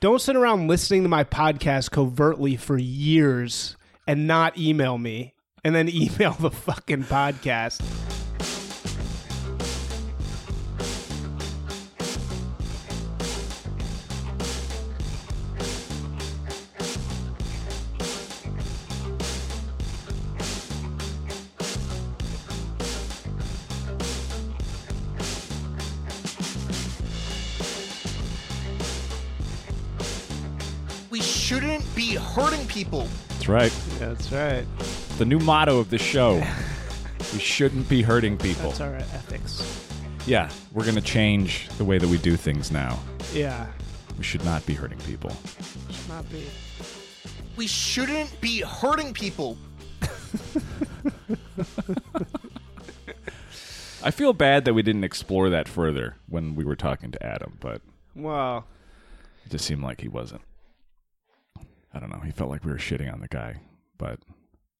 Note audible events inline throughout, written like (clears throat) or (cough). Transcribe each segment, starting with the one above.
Don't sit around listening to my podcast covertly for years and not email me and then (laughs) email the fucking podcast. People. That's right. That's right. The new motto of the show. (laughs) we shouldn't be hurting people. That's our ethics. Yeah, we're going to change the way that we do things now. Yeah. We should not be hurting people. Should not be. We shouldn't be hurting people. (laughs) I feel bad that we didn't explore that further when we were talking to Adam, but Well, it just seemed like he wasn't. I don't know. He felt like we were shitting on the guy, but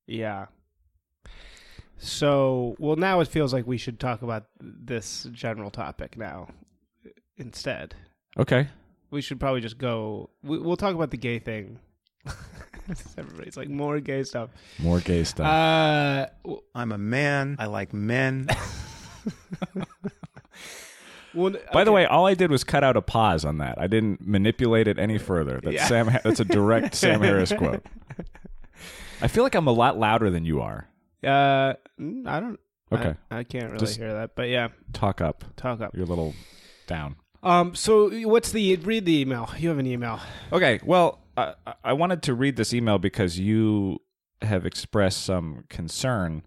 yeah. So, well, now it feels like we should talk about this general topic now instead. okay. We should probably just go. We, we'll talk about the gay thing. (laughs) Everybody's like more gay stuff. More gay stuff. Uh, w- I'm a man. I like men. (laughs) well, By the way, all I did was cut out a pause on that. I didn't manipulate it any further. That's Yeah. Sam. That's a direct (laughs) Sam Harris quote. I feel like I'm a lot louder than you are. uh, mm, I don't. Okay, I, I can't really Just- hear that, but yeah, talk up. talk up. You're a little down. Um, so what's the read the email? You have an email. Okay, well, I, I wanted to read this email because you have expressed some concern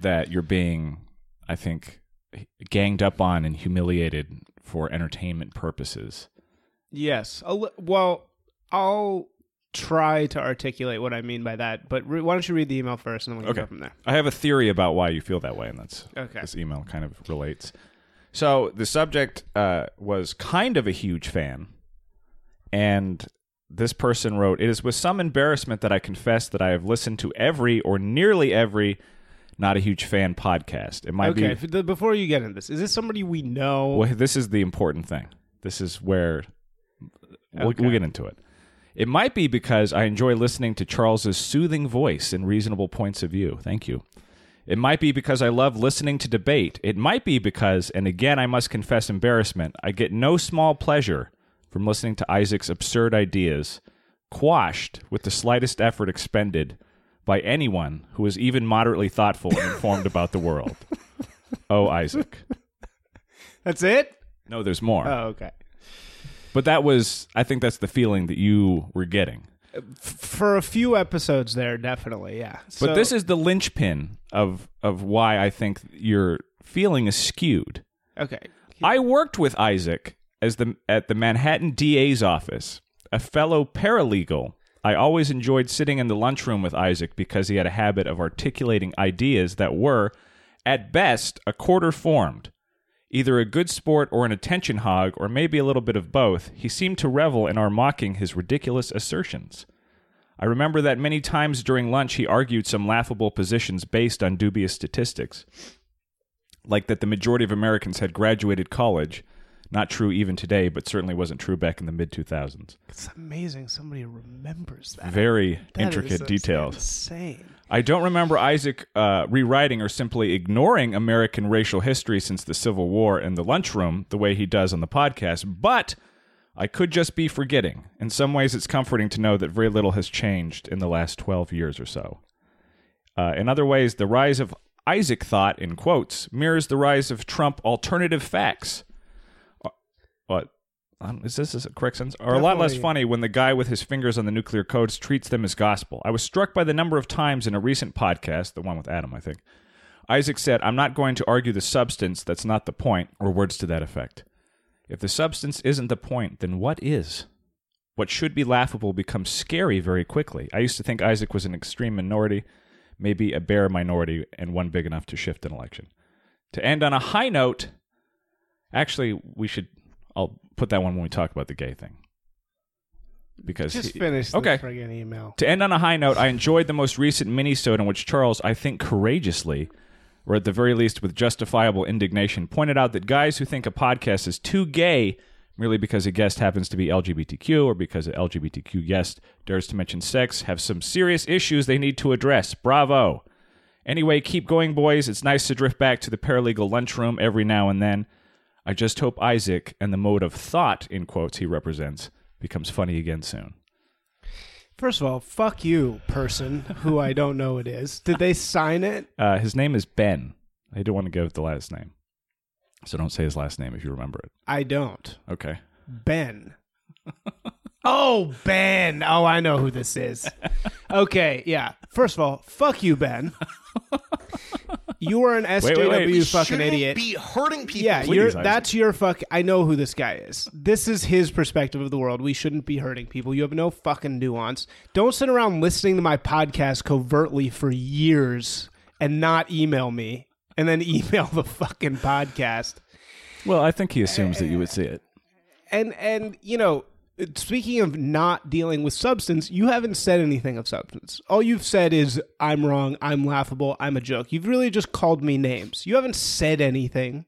that you're being, I think, ganged up on and humiliated for entertainment purposes. Yes. Well, I'll try to articulate what I mean by that, but re- why don't you read the email first, and then we can Okay. go from there. I have a theory about why you feel that way, and that's Okay. this email kind of relates. So the subject uh, was kind of a huge fan, and this person wrote, "It is with some embarrassment that I confess that I have listened to every or nearly every not a huge fan podcast. It might Okay. be the- before you get into this, is this somebody we know? well, this is the important thing. This is where we'll, Okay. we'll get into it. It might be because I enjoy listening to Charles's soothing voice and reasonable points of view. Thank you. It might be because I love listening to debate. It might be because, and again, I must confess embarrassment, I get no small pleasure from listening to Isaac's absurd ideas, quashed with the slightest effort expended by anyone who is even moderately thoughtful and informed about the world. (laughs) Oh, Isaac. That's it. No, there's more. Oh, okay. But that was, I think that's the feeling that you were getting. For a few episodes there, definitely, yeah. But this is the linchpin of of why I think your feeling is skewed. okay. I worked with Isaac as the at the Manhattan DA's office, a fellow paralegal. I always enjoyed sitting in the lunchroom with Isaac because he had a habit of articulating ideas that were, at best, a quarter formed. Either a good sport or an attention hog, or maybe a little bit of both, he seemed to revel in our mocking his ridiculous assertions. I remember that many times during lunch he argued some laughable positions based on dubious statistics like that the majority of Americans had graduated college. Not true even today, but certainly wasn't true back in the mid 2000s. It's amazing somebody remembers that. Very That intricate is- details. Insane. I don't remember Isaac uh, rewriting or simply ignoring American racial history since the Civil War in the lunchroom the way he does on the podcast, but I could just be forgetting. In some ways, it's comforting to know that very little has changed in the last 12 years or so. Uh, in other ways, the rise of Isaac thought, in quotes, mirrors the rise of Trump alternative facts. Um, is this a correct sentence? Are a lot less funny when the guy with his fingers on the nuclear codes treats them as gospel. I was struck by the number of times in a recent podcast, the one with Adam, I think. Isaac said, I'm not going to argue the substance, that's not the point, or words to that effect. If the substance isn't the point, then what is? What should be laughable becomes scary very quickly. I used to think Isaac was an extreme minority, maybe a bare minority, and one big enough to shift an election. To end on a high note, actually, we should. I'll put that one when we talk about the gay thing. Because Just he- finish the Okay. friggin' email. to end on a high note, I enjoyed the most recent mini-sode in which Charles, I think courageously, or at the very least with justifiable indignation, pointed out that guys who think a podcast is too gay merely because a guest happens to be LGBTQ or because an LGBTQ guest dares to mention sex have some serious issues they need to address. Bravo. Anyway, keep going, boys. It's nice to drift back to the paralegal lunchroom every now and then. I just hope Isaac and the mode of thought, in quotes, he represents becomes funny again soon. First of all, fuck you, person who I don't know it is. Did they sign it? Uh, his name is Ben. I don't want to give the last name. So don't say his last name if you remember it. I don't. Okay. Ben. (laughs) oh, Ben. Oh, I know who this is. (laughs) Okay, yeah. First of all, fuck you, Ben. (laughs) You are an SJW wait, wait. We fucking idiot. be hurting people. yeah, Please, you're, that's your fuck. I know who this guy is. This is his perspective of the world. We shouldn't be hurting people. You have no fucking nuance. Don't sit around listening to my podcast covertly for years and not email me and then (laughs) email the fucking podcast. Well, I think he assumes that you would see it. and and you know speaking of not dealing with substance you haven't said anything of substance. All you've said is i'm wrong i'm laughable i'm a joke. You've really just called me names. You haven't said anything.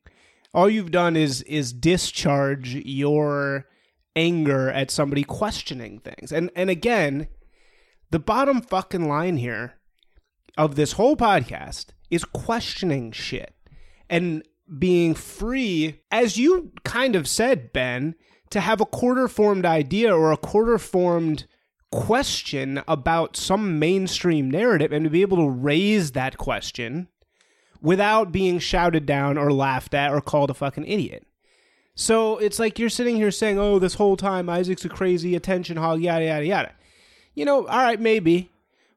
All you've done is is discharge your anger at somebody questioning things. And and again the bottom fucking line here of this whole podcast is questioning shit and being free, as you kind of said, Ben, to have a quarter formed idea or a quarter formed question about some mainstream narrative and to be able to raise that question without being shouted down or laughed at or called a fucking idiot. So it's like you're sitting here saying, oh, this whole time Isaac's a crazy attention hog, yada, yada, yada. You know, all right, maybe.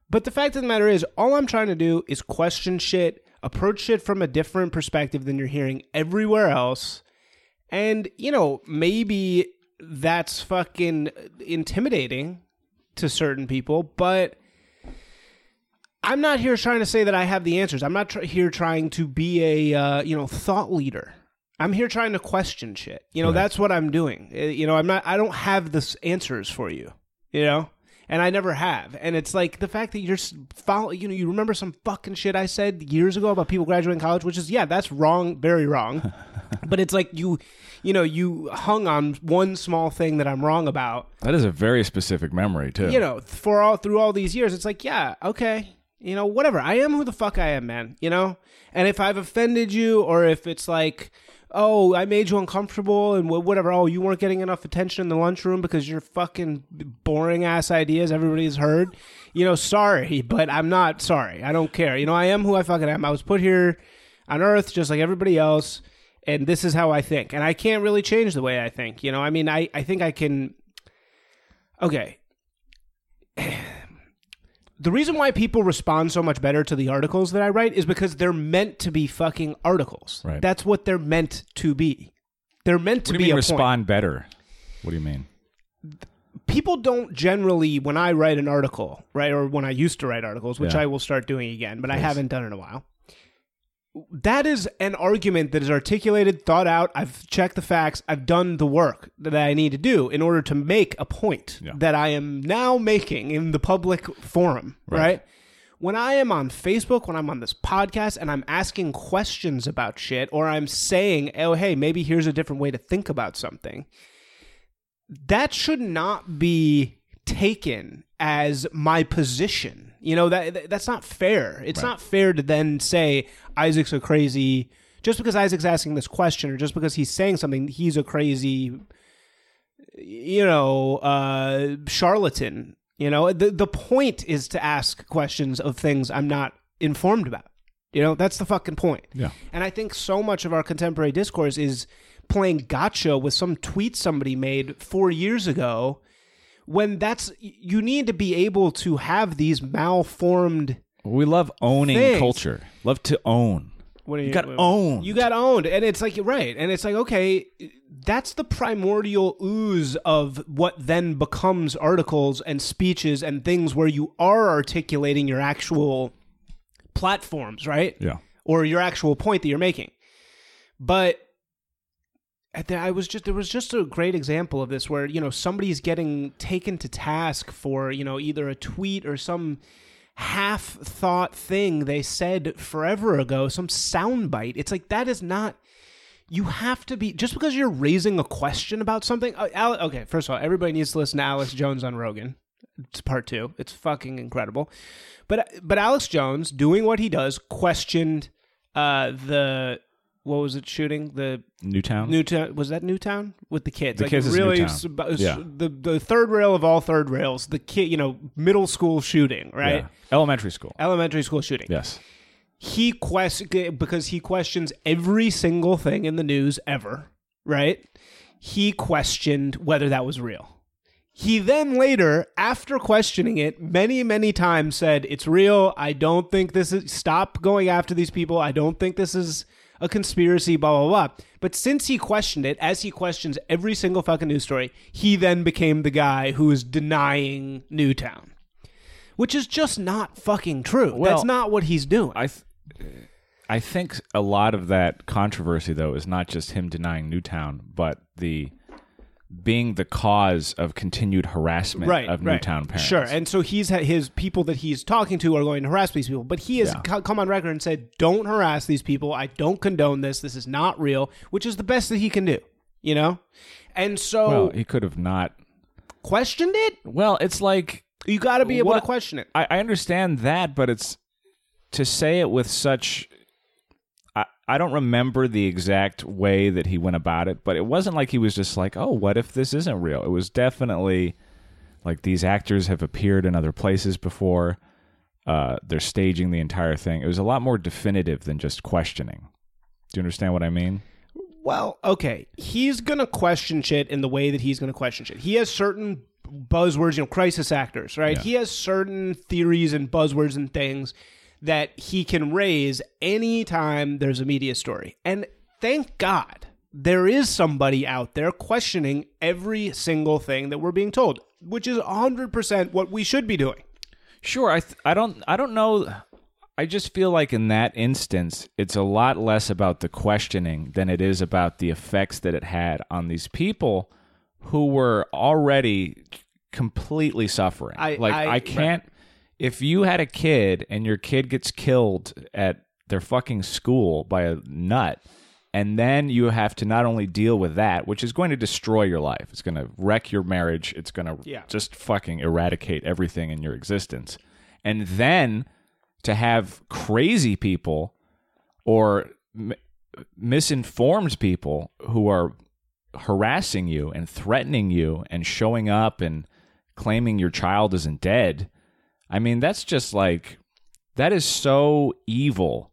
But the fact of the matter is, all I'm trying to do is question shit, approach shit from a different perspective than you're hearing everywhere else. And, you know, maybe that's fucking intimidating to certain people, but I'm not here trying to say that I have the answers. I'm not tr- here trying to be a, uh, you know, thought leader. I'm here trying to question shit. You know, that's what I'm doing. Uh, You know, I'm not, I don't have the answers for you, you know? And I never have. And it's like the fact that you're follow, you know, you remember some fucking shit I said years ago about people graduating college, which is, yeah, that's wrong, very wrong. (laughs) but it's like you, you know, you hung on one small thing that I'm wrong about That is a very specific memory, too. you know, for all through all these years, it's like, yeah, okay, you know, whatever. I am who the fuck I am, man. You know, and if I've offended you, or if it's like, oh, I made you uncomfortable, and whatever. Oh, you weren't getting enough attention in the lunchroom because your fucking boring ass ideas everybody's heard. You know, sorry, (laughs) but I'm not sorry. I don't care. You know, I am who I fucking am. I was put here on Earth just like everybody else. And this is how I think. And I can't really change the way I think. You know, I mean, I, I think I can. Okay, the reason why people respond so much better to the articles that I write is because they're meant to be fucking articles. Right. That's what they're meant to be. They're meant to What do be you mean a respond better? What do you mean? People don't generally, when I write an article, right, or when I used to write articles, which Yeah. I will start doing again, but I haven't done in a while. That is an argument that is articulated, thought out. I've checked the facts. I've done the work that I need to do in order to make a point Yeah. that I am now making in the public forum, Right. right? When I am on Facebook, when I'm on this podcast and I'm asking questions about shit, or I'm saying, oh, hey, maybe here's a different way to think about something, that should not be taken as my position. You know that that- that's not fair. It's not fair to then say Isaac's a crazy just because Isaac's asking this question or just because he's saying something he's a crazy you know uh charlatan. You know, the the point is to ask questions of things I'm not informed about. You know, that's the fucking point. Yeah. And I think so much of our contemporary discourse is playing gotcha with some tweet somebody made four years ago when that's you need to be able to have these malformed We love owning Things. culture. Love to own. what do You got owned. you got owned and it's like right and it's like okay that's the primordial ooze of what then becomes articles and speeches and things where you are articulating your actual platforms right Yeah. or your actual point that you're making. But at the, I was just there was just a great example of this where you know somebody's getting taken to task for you know either a tweet or some half thought thing they said forever ago, some soundbite. It's like that is not you have to be just because you're raising a question about something. Uh, okay, first of all, everybody needs to listen to Alex Jones on Rogan. It's part two. It's fucking incredible. But but Alex Jones doing what he does questioned uh, the what was it shooting the Newtown. Newtown was that Newtown with the kids? The kids is really Newtown. s- Yeah. the the third rail of all third rails. The kid, you know, middle school shooting, right? Yeah. Elementary school. Elementary school shooting Yes. he quest because he questions every single thing in the news ever, right? He questioned whether that was real. He then later, after questioning it many, many times, said, It's real. I don't think this is. Stop going after these people. I don't think this is a conspiracy, blah, blah, blah. But since he questioned it, as he questions every single fucking news story, he then became the guy who is denying Newtown, which is just not fucking true. Well, That's not what he's doing. I th- I think a lot of that controversy though is not just him denying Newtown, but the being the cause of continued harassment right, of right. Newtown parents. Sure, and so he's his people that he's talking to are going to harass these people, but he has Yeah. co- come on record and said, "Don't harass these people. I don't condone this. This is not real," which is the best that he can do, you know. And so well, he could have not. questioned it. Well, it's like You got to be able What- to question it. I, I understand that, but it's to say it with such. I, don't remember the exact way that he went about it, but it wasn't like he was just like, "Oh, what if this isn't real?" It was definitely like these actors have appeared in other places before. Uh, they're staging the entire thing. It was a lot more definitive than just questioning. Do you understand what I mean? Well, okay, he's gonna question shit in the way that he's gonna question shit. He has certain buzzwords, you know, crisis actors, right? Yeah. He has certain theories and buzzwords and things that he can raise anytime there's a media story. And thank God there is somebody out there questioning every single thing that we're being told, which is 100% what we should be doing. Sure, I th- I don't I don't know. I just feel like in that instance, it's a lot less about the questioning than it is about the effects that it had on these people who were already completely suffering. I- like I- I, can't. If you had a kid and your kid gets killed at their fucking school by a nut, and then you have to not only deal with that, which is going to destroy your life, it's going to wreck your marriage, it's going to Yeah. just fucking eradicate everything in your existence. And then to have crazy people or m- misinformed people who are harassing you and threatening you and showing up and claiming your child isn't dead. I mean, that's just like that is so evil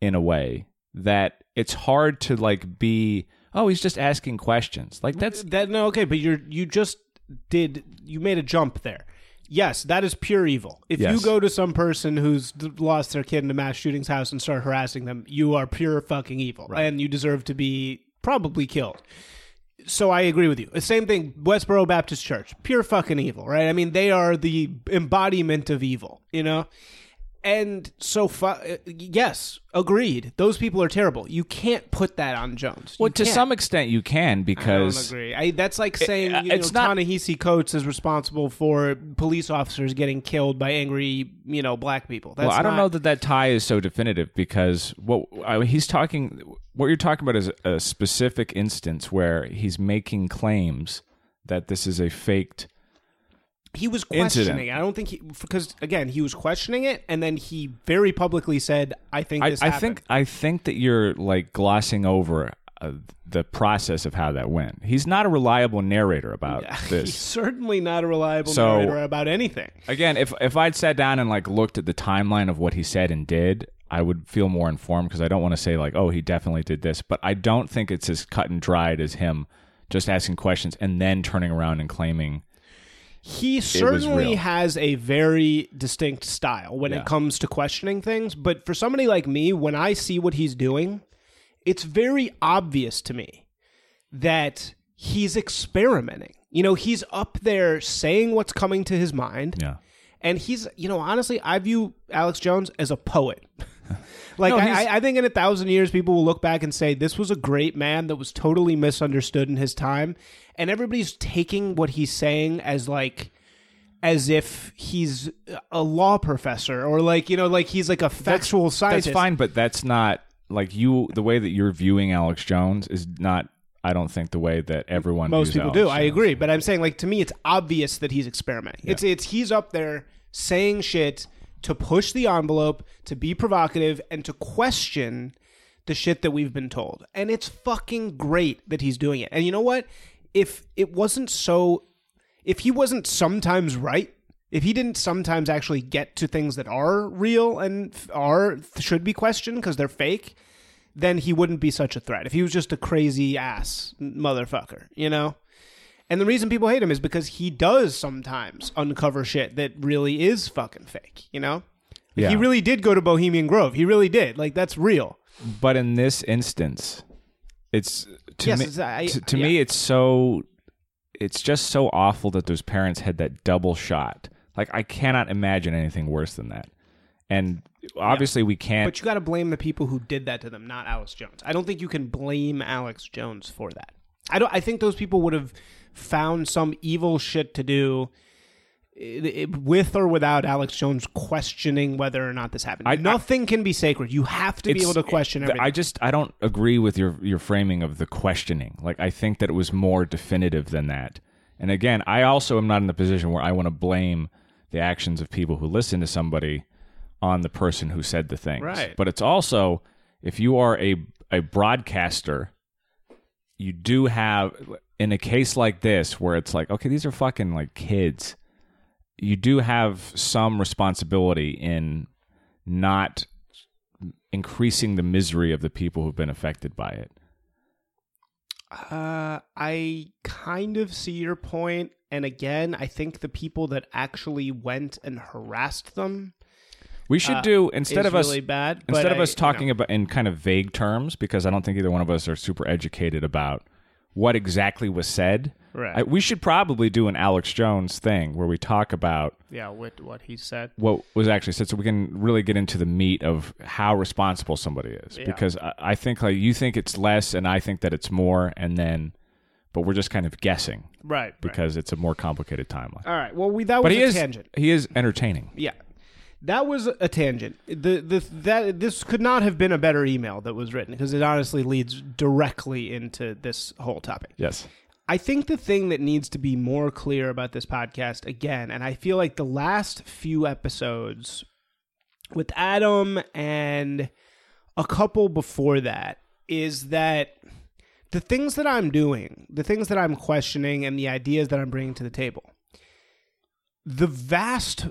in a way that it's hard to like be oh, he's just asking questions. Like that's that no okay but you're you just did you made a jump there. Yes that is pure evil. If you go to some person who's d- lost their kid in a mass shootings house and start harassing them you are pure fucking evil. And you deserve to be probably killed so I agree with you. The same thing, Westboro Baptist Church, pure fucking evil, right? I mean, they are the embodiment of evil, you know. And so, fu- uh, yes, agreed. Those people are terrible. You can't put that on Jones. well You to can't. some extent you can I because don't agree. I, that's like saying uh, you know, it's not- Ta-Nehisi Coates is responsible for police officers getting killed by angry, you know, black people. That's well, I don't not- know that that tie is so definitive because what I mean, he's talking, what you're talking about is a specific instance where he's making claims that this is a faked. He was Incident. questioning. I don't think he because again he was questioning it, and then he very publicly said, "I think I, this I happened." think I think that you're like glossing over uh, the process of how that went. He's not a reliable narrator about (laughs) this. He's certainly not a reliable So- narrator about anything. Again, if if I'd sat down and like looked at the timeline of what he said and did, I would feel more informed because I don't want to say like, oh, he definitely did this, but I don't think it's as cut and dried as him just asking questions and then turning around and claiming. He certainly has a very distinct style when Yeah. it comes to questioning things. But for somebody like me, when I see what he's doing, it's very obvious to me that he's experimenting. You know, he's up there saying what's coming to his mind. Yeah. And he's, you know, honestly, I view Alex Jones as a poet. (laughs) like, No, I I think in a thousand years, people will look back and say, this was a great man that was totally misunderstood in his time. And everybody's taking what he's saying as like, as if he's a law professor or like, you know, like he's like a factual That's scientist. fine, but that's not like you, the way that you're viewing Alex Jones is not. I don't think the way that everyone Most people Alex do. I agree, but I'm saying like to me, it's obvious that he's experimenting. It's it's he's up there saying shit to push the envelope, to be provocative, and to question the shit that we've been told. And it's fucking great that he's doing it. And you know what? If it wasn't so, if he wasn't sometimes right. If he didn't sometimes actually get to things that are real and are should be questioned because they're fake, then he wouldn't be such a threat. If he was just a crazy ass motherfucker, you know? And the reason people hate him is because he does sometimes uncover shit that really is fucking fake, you know? Yeah. He really did go to Bohemian Grove. He really did. Like that's real. But in this instance, it's to Yes, me. it's- I- to to yeah. me, it's so. It's just so awful that those parents had that double shot. Like I cannot imagine anything worse than that. And obviously, we can't. But you got to blame the people who did that to them, not Alex Jones. I don't think you can blame Alex Jones for that. I don't. I think those people would have found some evil shit to do i- i- with or without Alex Jones questioning whether or not this happened. I- Nothing can be sacred. You have to be able to question th- everything. I just I don't agree with your your framing of the questioning. Like I think that it was more definitive than that. And again, I also am not in the position where I want to blame the actions of people who listen to somebody on the person who said the things. Right. But it's also if you are a a broadcaster, you do have in a case like this where it's like, okay, these are fucking like kids. You do have some responsibility in not increasing the misery of the people who've been affected by it. Uh, I kind of see your point, and again, I think the people that actually went and harassed them We should uh, do instead of us really bad. instead of I- us talking about in kind of vague terms because I don't think either one of us are super educated about what exactly was said. Right. I, we should probably do an Alex Jones thing where we talk about yeah, what what he said. what was actually said, so we can really get into the meat of how responsible somebody is. Yeah. Because I, I think like you think it's less, and I think that it's more, and then, but we're just kind of guessing Right. because it's a more complicated timeline. All right. Well, we that But was he a is tangent. he is entertaining. Yeah. That was a tangent. The the that this could not have been a better email that was written because it honestly leads directly into this whole topic. Yes. I think the thing that needs to be more clear about this podcast again, and I feel like the last few episodes with Adam and a couple before that is that the things that I'm doing, the things that I'm questioning, and the ideas that I'm bringing to the table, the vast.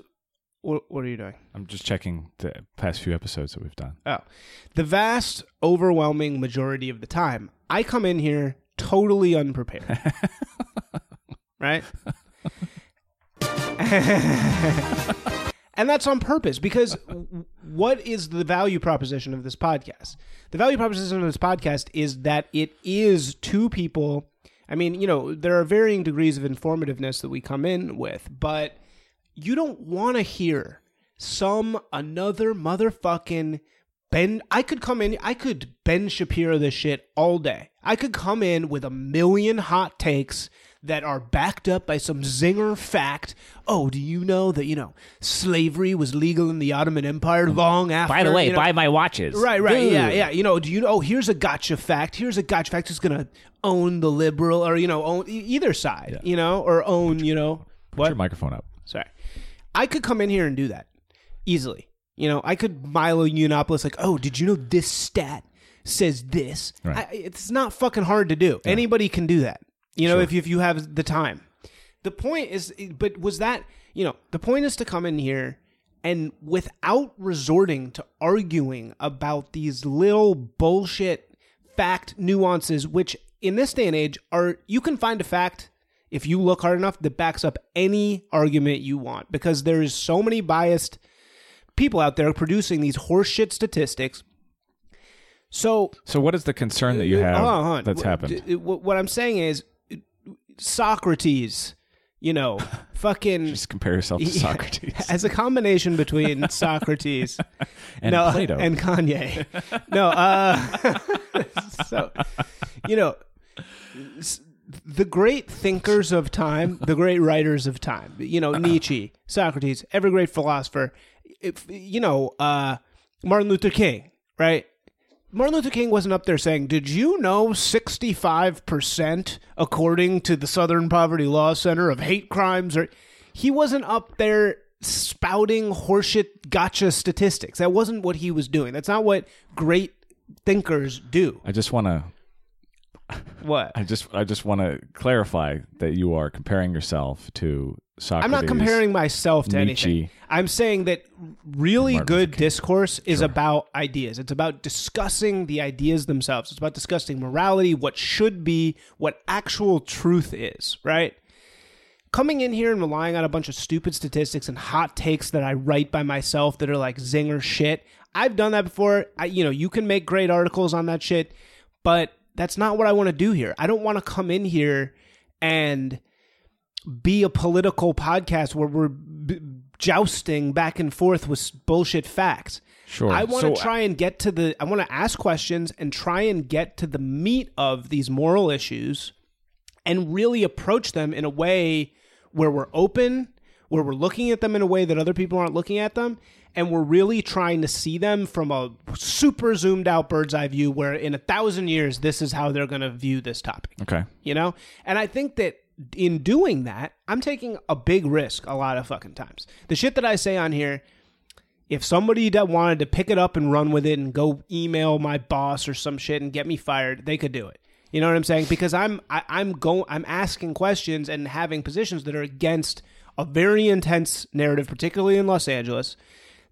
What, what are you doing? I'm just checking the past few episodes that we've done. Oh, the vast, overwhelming majority of the time, I come in here totally unprepared. (laughs) right? (laughs) and that's on purpose because what is the value proposition of this podcast? The value proposition of this podcast is that it is two people. I mean, you know, there are varying degrees of informativeness that we come in with, but you don't want to hear some another motherfucking Ben. I could come in, I could Ben Shapiro this shit all day. I could come in with a million hot takes that are backed up by some zinger fact. Oh, do you know that, you know, slavery was legal in the Ottoman Empire long after? By the way, you know- buy my watches. Right, right, yeah, yeah. You know, do you know? Oh, here's a gotcha fact. Here's a gotcha fact that's gonna own the liberal, or you know, own either side. You know, or own, you know, Put what? your microphone up. I could come in here and do that easily. You know, I could Milo Yiannopoulos like, oh, did you know this stat says this? Right. I, it's not fucking hard to do. Anybody can do that. You know, Sure. if you, if you have the time. The point is, but was that you know the point is to come in here and without resorting to arguing about these little bullshit fact nuances, which in this day and age are you can find a fact if you look hard enough that backs up any argument you want because there is so many biased people out there producing these horseshit statistics. So So, what is the concern that you have Hold on, hold on. that's Wh- happened? What what I'm saying is Socrates, you know, (laughs) fucking Just compare yourself to (laughs) Yeah, Socrates. as a combination between (laughs) Socrates And no, Plato. and Kanye. no, uh, so you know, the great thinkers of time, the great writers of time. You know, (laughs) Nietzsche, Socrates, every great philosopher. If you know, uh, Martin Luther King, right? Martin Luther King wasn't up there saying, "Did you know 65% according to the Southern Poverty Law Center of hate crimes or he wasn't up there spouting horseshit gotcha statistics. That wasn't what he was doing. That's not what great thinkers do. I just want to What? I just I just want to clarify that you are comparing yourself to Socrates. I'm not comparing myself to anything. I'm saying that really Martin good discourse is about ideas. It's about discussing the ideas themselves. It's about discussing morality, what should be, what actual truth is, right? Coming in here and relying on a bunch of stupid statistics and hot takes that I write by myself that are like zinger shit. I've done that before. I, you know, you can make great articles on that shit, but that's not what I want to do here. I don't want to come in here and be a political podcast where we're b- jousting back and forth with bullshit facts. Sure. I want to So- uh, try and get to the. I want to ask questions and try and get to the meat of these moral issues, and really approach them in a way where we're open, where we're looking at them in a way that other people aren't looking at them, and we're really trying to see them from a super zoomed out bird's eye view. Where in a thousand years, this is how they're going to view this topic Okay. you know and i think that in doing that i'm taking a big risk a lot of fucking times the shit that i say on here if somebody that wanted to pick it up and run with it and go email my boss or some shit and get me fired they could do it you know what i'm saying because i'm I, i'm going i'm asking questions and having positions that are against a very intense narrative particularly in los angeles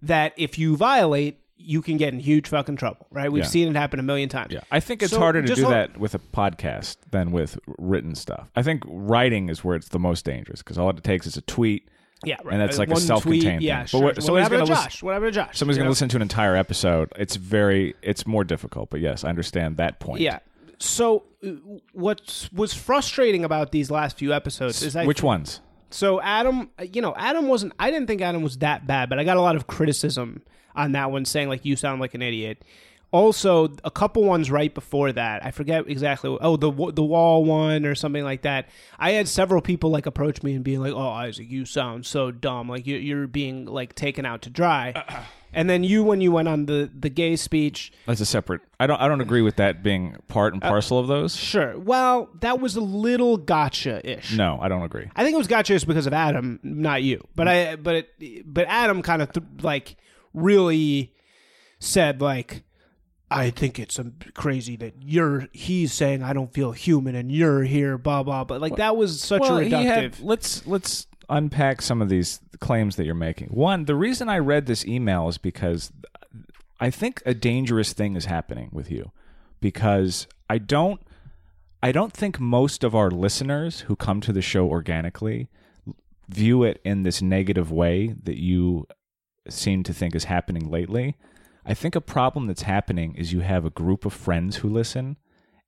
that if you violate you can get in huge fucking trouble right we've Yeah. seen it happen a million times Yeah, I think it's So, harder to just do hold- that with a podcast than with written stuff. I think writing is where it's the most dangerous because all it takes is a tweet. Yeah, right. And that's like a One self-contained tweet, thing. Yeah, But sure. what- somebody's whatever gonna Josh. Whatever to Josh. Somebody's you going to listen to an entire episode. It's very, it's more difficult. But yes, I understand that point. Yeah. So uh, what was frustrating about these last few episodes is I Which ones? So Adam, uh, you know, Adam wasn't. I didn't think Adam was that bad, but I got a lot of criticism on that one, saying like you sound like an idiot. Also, a couple ones right before that, I forget exactly. Oh, the the wall one or something like that. I had several people like approach me and being like, "Oh, Isaac, you sound so dumb. Like you, you're being like taken out to dry." (clears throat) And then you, when you went on the the gay speech, That's a separate. I don't. I don't agree with that being part and Uh, parcel of those. sure. Well, that was a little gotcha ish. No, I don't agree. I think it was gotcha just because of Adam, not you. But I, but it, but Adam kind of th- like really said like, I think it's um, crazy that you're. He's saying I don't feel human, and you're here, blah blah. But like that was such a he reductive. had, let's let's unpack some of these claims that you're making. One, the reason I read this email is because I think a dangerous thing is happening with you because I don't I don't think most of our listeners who come to the show organically view it in this negative way that you seem to think is happening lately. I think a problem that's happening is you have a group of friends who listen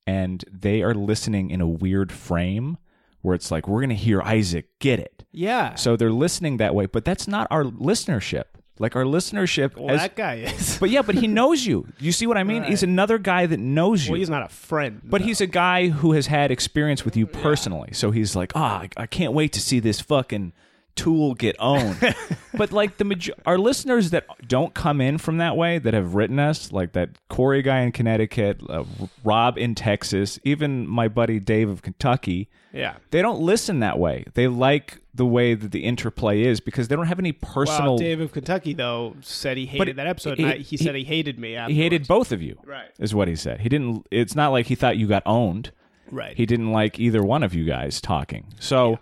and they are listening in a weird frame where it's like we're going to hear Isaac get it. yeah. So they're listening that way, but that's not our listenership. Like our listenership well, as- that guy is. but yeah, but he (laughs) knows you. You see what I mean? He's another guy that knows you. well, he's not a friend. But he's a guy who has had experience with you personally. So he's like, ah, I, I can't wait to see this fucking tool get owned. (laughs) but like the major- our listeners that don't come in from that way, that have written us, like that Corey guy in Connecticut, uh, Rob in Texas, even my buddy Dave of Kentucky, yeah. they don't listen that way. They like the way that the interplay is because they don't have any personal. Well, Dave of Kentucky though said he hated that episode. he- I, he, he- said he hated me. he hated both of you. Right. Is what he said. He didn't. It's not like he thought you got owned. Right. He didn't like either one of you guys talking. So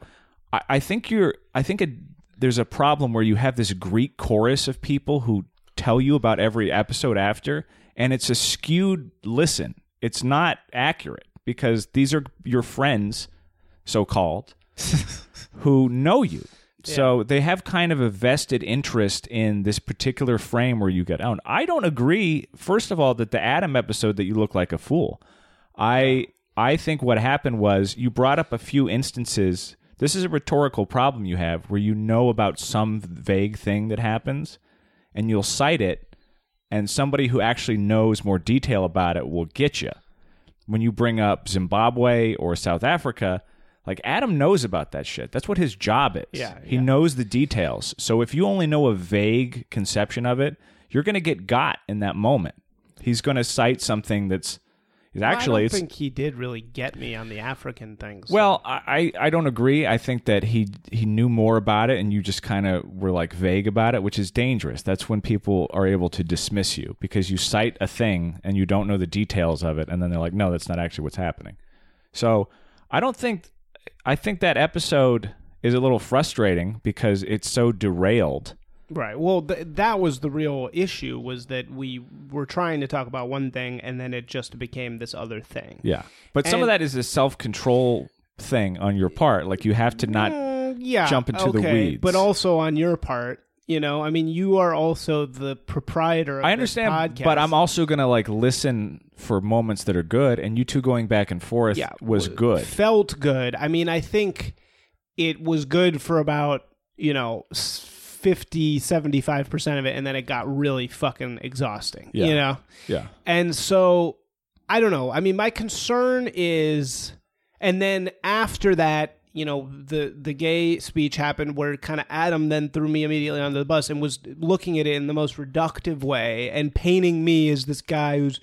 I, I think you're. I think it, there's a problem where you have this Greek chorus of people who tell you about every episode after, and it's a skewed listen. It's not accurate because these are your friends, so called, (laughs) who know you. So they have kind of a vested interest in this particular frame where you get owned. I don't agree. First of all, that the Adam episode that you look like a fool. I I think what happened was you brought up a few instances. This is a rhetorical problem you have where you know about some vague thing that happens, and you'll cite it, and somebody who actually knows more detail about it will get you. When you bring up Zimbabwe or South Africa, like Adam knows about that shit. That's what his job is. Yeah, he yeah. knows the details. So if you only know a vague conception of it, you're going to get got in that moment. He's going to cite something that's is I actually don't it's think he did really get me on the African things. well, I, I I don't agree. I think that he he knew more about it, and you just kind of were like vague about it, which is dangerous. That's when people are able to dismiss you because you cite a thing and you don't know the details of it, and then they're like, "No, that's not actually what's happening." So I don't think I think that episode is a little frustrating because it's so derailed. Right. Well, th- that was the real issue was that we were trying to talk about one thing and then it just became this other thing. Yeah, but some of that is a self control thing on your part. Like you have to not. Mm, yeah. jump into the okay, weeds. But also on your part, you know, I mean, you are also the proprietor of I understand, but I'm also gonna like listen for moments that are good, and you two going back and forth yeah, was w- good. Felt good. I mean, I think it was good for about, you know, 50, 75% of it and then it got really fucking exhausting, Yeah. you know. Yeah, And so I don't know. I mean, my concern is, and then after that, you know, the the gay speech happened where kind of Adam then threw me immediately onto the bus and was looking at it in the most reductive way and painting me as this guy who's,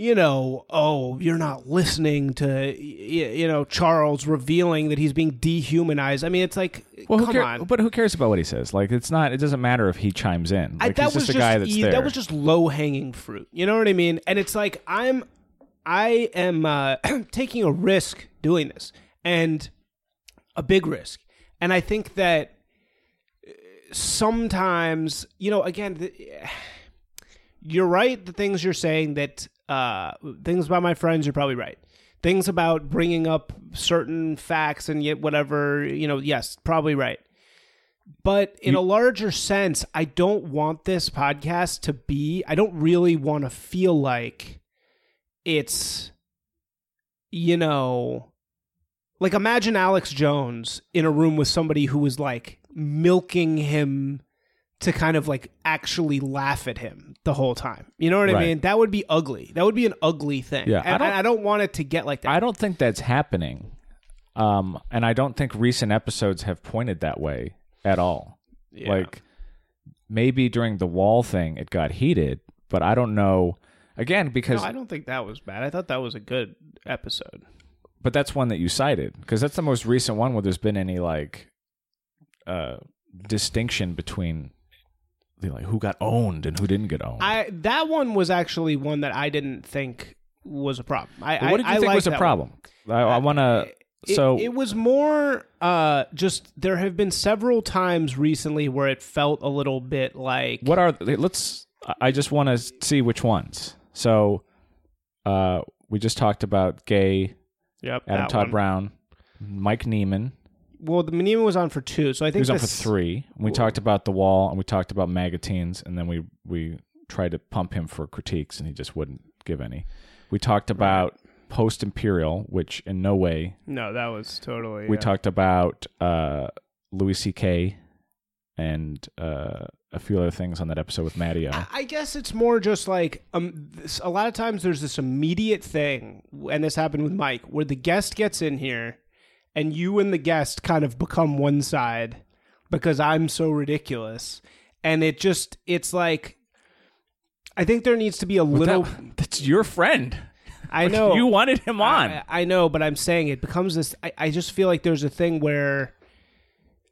you know, oh, you're not listening to, you know, Charles revealing that he's being dehumanized. I mean, it's like, well, come on. But who cares about what he says? Like, it's not. It doesn't matter if he chimes in. I, Like, that he's was just a guy that's e- there. That was just low hanging fruit. You know what I mean? And it's like I'm, I am uh, (clears throat) taking a risk doing this, and a big risk. And I think that uh, sometimes, you know, again, the, (sighs) you're right. The things you're saying that uh, things about my friends, you're probably right. Things about bringing up certain facts and yet whatever, you know, yes, probably right. But in a larger sense, I don't want this podcast to be, I don't really want to feel like it's, you know, like imagine Alex Jones in a room with somebody who was like milking him to kind of like actually laugh at him the whole time. You know what I mean? That would be ugly. That would be an ugly thing. Yeah, I don't- I don't want it to get like that. I don't think that's happening, um, and I don't think recent episodes have pointed that way at all. Yeah. Like maybe during the wall thing, it got heated, but I don't know. Again, because no, I don't think that was bad. I thought that was a good episode. but that's one that you cited because that's the most recent one where there's been any like uh distinction between like who got owned and who didn't get owned. I that one was actually one that I didn't think was a problem. I, But what did you I think liked was a problem? I, I want to. So it was more uh, just there have been several times recently where it felt a little bit like what are let's? I just want to see which ones. So, uh, we just talked about gay Yep, Adam Todd one. Brown, Mike Neiman. Well, the Manima was on for two, so I He think was on for this- three. We talked about the wall, and we talked about magazines, and then we we tried to pump him for critiques, and he just wouldn't give any. We talked about post imperial, which in no way. No, that was totally. We uh, talked about uh, Louis C.K. and uh, a few other things on that episode with Mattio. I I guess it's more just like um, this, a lot of times there's this immediate thing, and this happened with Mike, where the guest gets in here, and you and the guest kind of become one side because I'm so ridiculous, and it just it's like I think there needs to be a little. That- (laughs) that's your friend. I (laughs) know you wanted him on. I, I know, but I'm saying it becomes this. I, I just feel like there's a thing where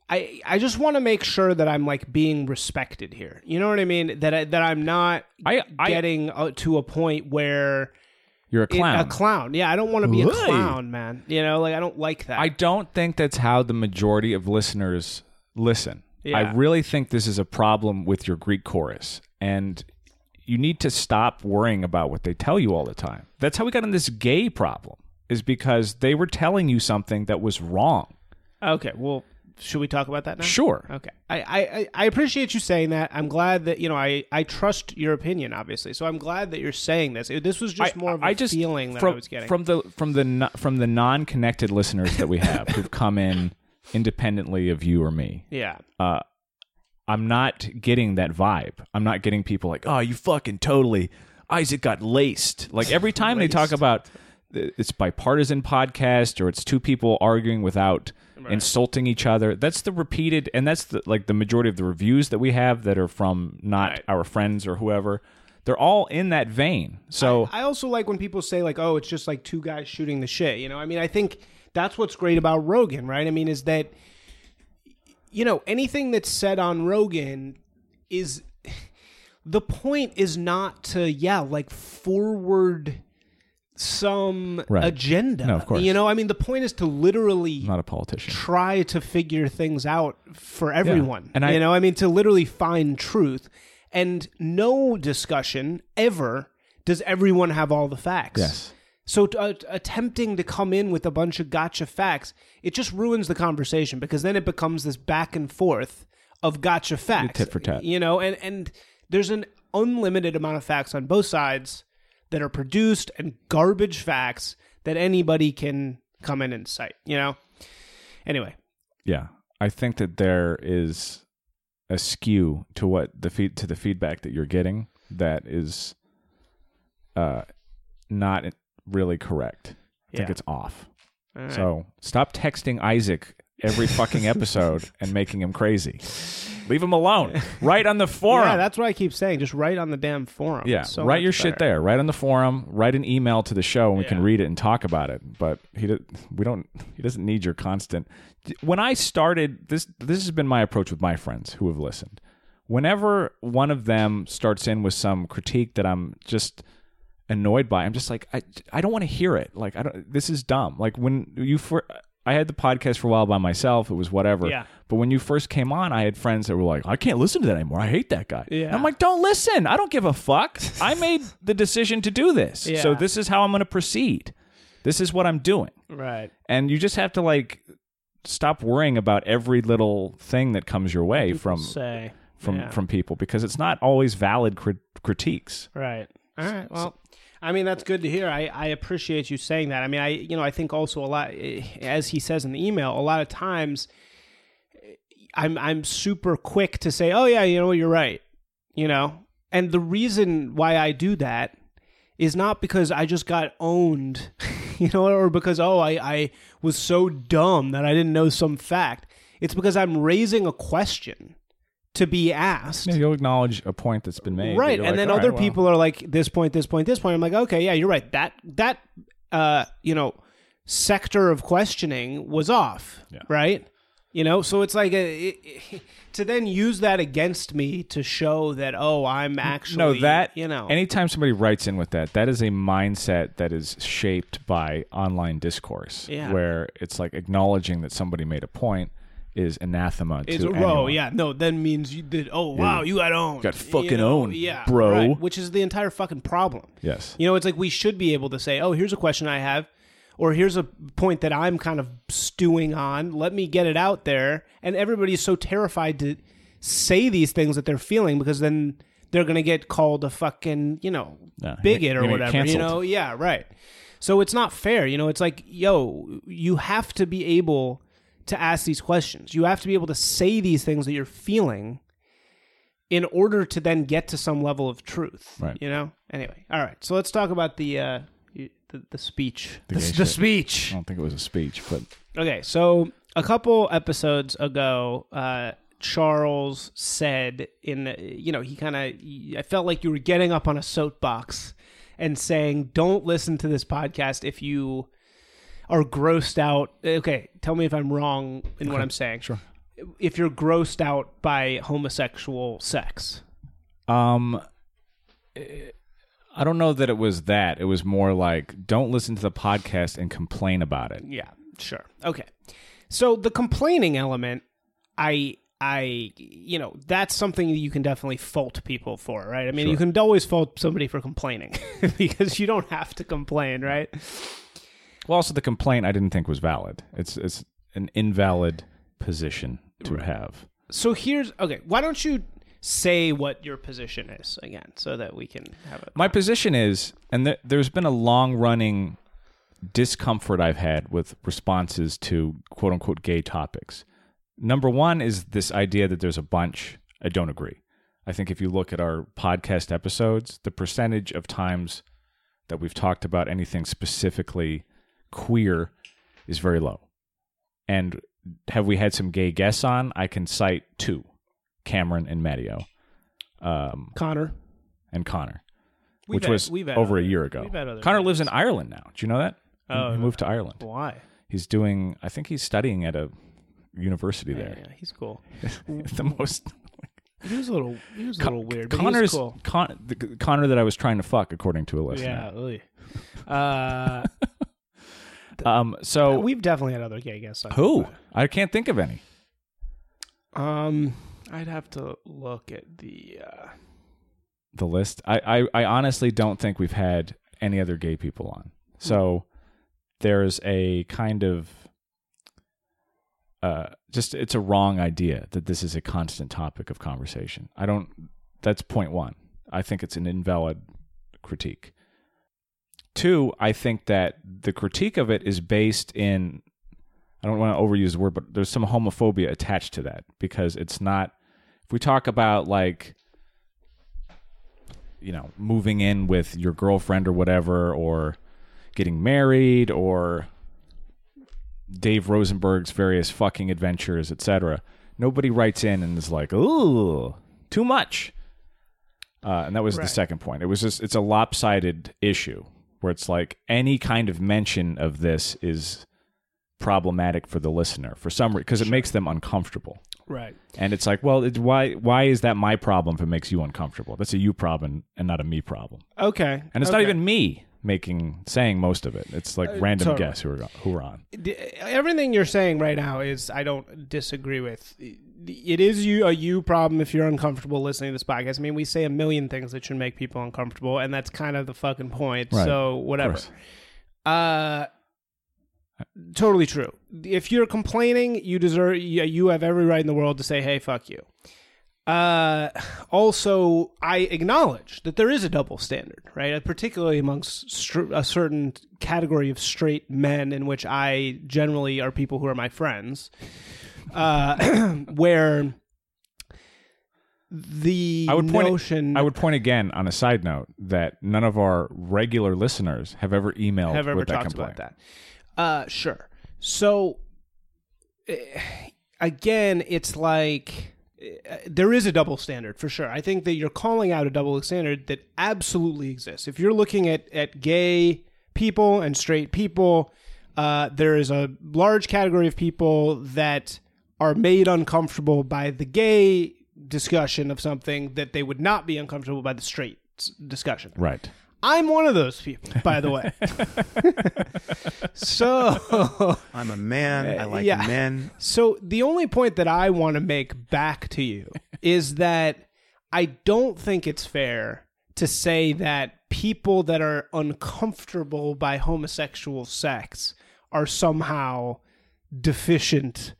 I I just want to make sure that I'm like being respected here. You know what I mean? That I, that I'm not I- I- getting uh, to a point where You're a clown. a clown. Yeah, I don't want to be a clown, man. You know, like I don't like that. I don't think that's how the majority of listeners listen. Yeah. I really think this is a problem with your Greek chorus. And you need to stop worrying about what they tell you all the time. That's how we got in this gay problem, is because they were telling you something that was wrong. okay, well, should we talk about that now? Sure. Okay, I, I I- appreciate you saying that. I'm glad that you know I I trust your opinion, obviously. So I'm glad that you're saying this. This was just I- more of a I just, feeling that from, I was getting. from the from the from the non-connected listeners that we have who've come in (laughs) independently of you or me. yeah. uh, I'm not getting that vibe. I'm not getting people like, oh, you fucking totally. Isaac got laced. Like every time they talk about it's bipartisan podcast or it's two people arguing without insulting each other. That's the repeated, and that's the like the majority of the reviews that we have that are from not Right. our friends or whoever. They're all in that vein. So I also like when people say like, "Oh, it's just like two guys shooting the shit." You know, I mean, I think that's what's great about Rogan, right? I mean, is that you know anything that's said on Rogan is (laughs) the point is not to yeah like forward some Right. agenda. No, of course. You know, I mean, the point is to literally I'm not a politician. try to figure things out for everyone. And I- you know, I mean, to literally find truth. And no discussion ever does everyone have all the facts. Yes. So uh, attempting to come in with a bunch of gotcha facts, it just ruins the conversation because then it becomes this back and forth of gotcha facts. tit for tat. You know, and, and there's an unlimited amount of facts on both sides that are produced and garbage facts that anybody can come in and cite, you know? Anyway, Yeah, I think that there is a skew to what the feed to the feedback that you're getting that is uh not really correct. I think it's off. All right. So stop texting Isaac every fucking episode (laughs) and making him crazy. Leave him alone. Write on the (laughs) forum. Yeah, that's what I keep saying. Just write on the damn forum. Yeah, so write your shit there. Write on the forum. Write an email to the show, and we can read it and talk about it. But he, we don't. He doesn't need your constant. When I started this, this has been my approach with my friends who have listened. Whenever one of them starts in with some critique that I'm just annoyed by, I'm just like, I, I don't want to hear it. Like, I don't. This is dumb. Like when you for. I had the podcast for a while by myself. It was whatever. Yeah. But when you first came on, I had friends that were like, I can't listen to that anymore. I hate that guy. Yeah. And I'm like, don't listen. I don't give a fuck. I (laughs) made the decision to do this. Yeah. So this is how I'm going to proceed. This is what I'm doing. Right. And you just have to like stop worrying about every little thing that comes your way from Say. from Yeah. from people because it's not always valid crit- critiques. Right. All right. Well, I mean that's good to hear. I, I appreciate you saying that. I mean, I you know I think also a lot, eh, as he says in the email, a lot of times eh, I'm I'm super quick to say, oh yeah, you know you're right. You know, and the reason why I do that is not because I just got owned, (laughs) you know, or because oh I I was so dumb that I didn't know some fact. It's because I'm raising a question to be asked. Yeah, you'll acknowledge a point that's been made. right and like, then other right, well." people are like this point this point this point i'm like okay yeah you're right that that uh you know sector of questioning was off Yeah. right you know so it's like a, it- it- (laughs) to then use that against me to show that oh i'm actually no that you know anytime somebody writes in with that that is a mindset that is shaped by online discourse Yeah. where it's like acknowledging that somebody made a point is anathema is to oh anyone. yeah no then means you did oh wow you got owned got You fucking know, owned, yeah bro. right, which is the entire fucking problem yes You know, it's like we should be able to say, "Oh, here's a question I have," or "Here's a point that I'm kind of stewing on. Let me get it out there." And everybody's so terrified to say these things that they're feeling because then they're gonna get called a fucking, you know, Yeah, bigot or whatever. You know, yeah, right. So it's not fair. You know, it's like, yo, you have to be able to ask these questions. You have to be able to say these things that you're feeling in order to then get to some level of truth. Right. You know. Anyway, all right. So let's talk about the uh, the, the speech. The, gay the speech. i don't think it was a speech but Okay, so a couple episodes ago, uh, Charles said in the, you know he kind of I felt like you were getting up on a soapbox and saying don't listen to this podcast if you are grossed out. Okay, tell me if I'm wrong in what I'm saying. Sure. If you're grossed out by homosexual sex. Um, eh, I don't know that it was that. It was more like, don't listen to the podcast and complain about it. Yeah, sure. Okay. So the complaining element, I I you know, that's something that you can definitely fault people for, right? I mean, you can always fault somebody for complaining (laughs) because you don't have to complain, right? Well, also the complaint I didn't think was valid. It's it's an invalid position to have. So here's okay, why don't you say what your position is again so that we can have it? My position is, and th- there's been a long running discomfort I've had with responses to quote unquote gay topics. Number one is this idea that there's a bunch. I don't agree. I think if you look at our podcast episodes, the percentage of times that we've talked about anything specifically queer is very low. And have we had some gay guests on? I can cite two Cameron and Matteo um, Connor. and Connor. We've which had- was we've had over a year ago. we've had other Connor gays. lives in Ireland now. Do you know that? He- Oh, he moved to Ireland. Why? He's doing. I think he's studying at a university Yeah, there. yeah, he's cool. (laughs) the most He was a little, he was a Con- little weird, but Connor's he was cool. Con- the Connor that I was trying to fuck, according to a Yeah. listener. oy. Uh, (laughs) Um. So we've definitely had other gay guests. on who? I can't think of any. Um, I'd have to look at the. Uh, The list. I, I I honestly don't think we've had any other gay people on. So there's a kind of uh just it's a wrong idea that this is a constant topic of conversation. I don't that's point 1. I think it's an invalid critique. Two, I think that the critique of it is based in I don't want to overuse the word, but there's some homophobia attached to that because it's not if we talk about like you know, moving in with your girlfriend or whatever, or getting married, or Dave Rosenberg's various fucking adventures, etc. Nobody writes in and is like, "Ooh, too much." Uh, and that was the second point. It was just it's a lopsided issue where it's like any kind of mention of this is problematic for the listener for some reason because it makes them uncomfortable. right. And it's like, well, it, why why is that my problem if it makes you uncomfortable? That's a you problem and not a me problem. Okay. And it's not okay. even me making saying most of it. It's like uh, random totally. guests who are who are on. D- everything you're saying right now is I don't disagree with. It is you a you problem if you're uncomfortable listening to this podcast. I mean, we say a million things that should make people uncomfortable, and that's kind of the fucking point. Right. So whatever. Uh, totally true. If you're complaining, you deserve. You you have every right in the world to say, "Hey, fuck you." Uh, also, I acknowledge that there is a double standard, right? Uh, Particularly amongst str- a certain category of straight men, in which I generally are people who are my friends, uh, (clears throat) where the I would point notion I would point again on a side note that none of our regular listeners have ever emailed have ever with that talked complaint. about that. Uh, sure. So eh, again, it's like eh, there is a double standard for sure. I think that you're calling out a double standard that absolutely exists. If you're looking at at gay people and straight people, uh, there is a large category of people that are made uncomfortable by the gay discussion of something that they would not be uncomfortable by the straight discussion. Right. I'm one of those people, by the way. (laughs) so, I'm a man. I uh, like yeah. men. so the only point that I want to make back to you is that I don't think it's fair to say that people that are uncomfortable by homosexual sex are somehow deficient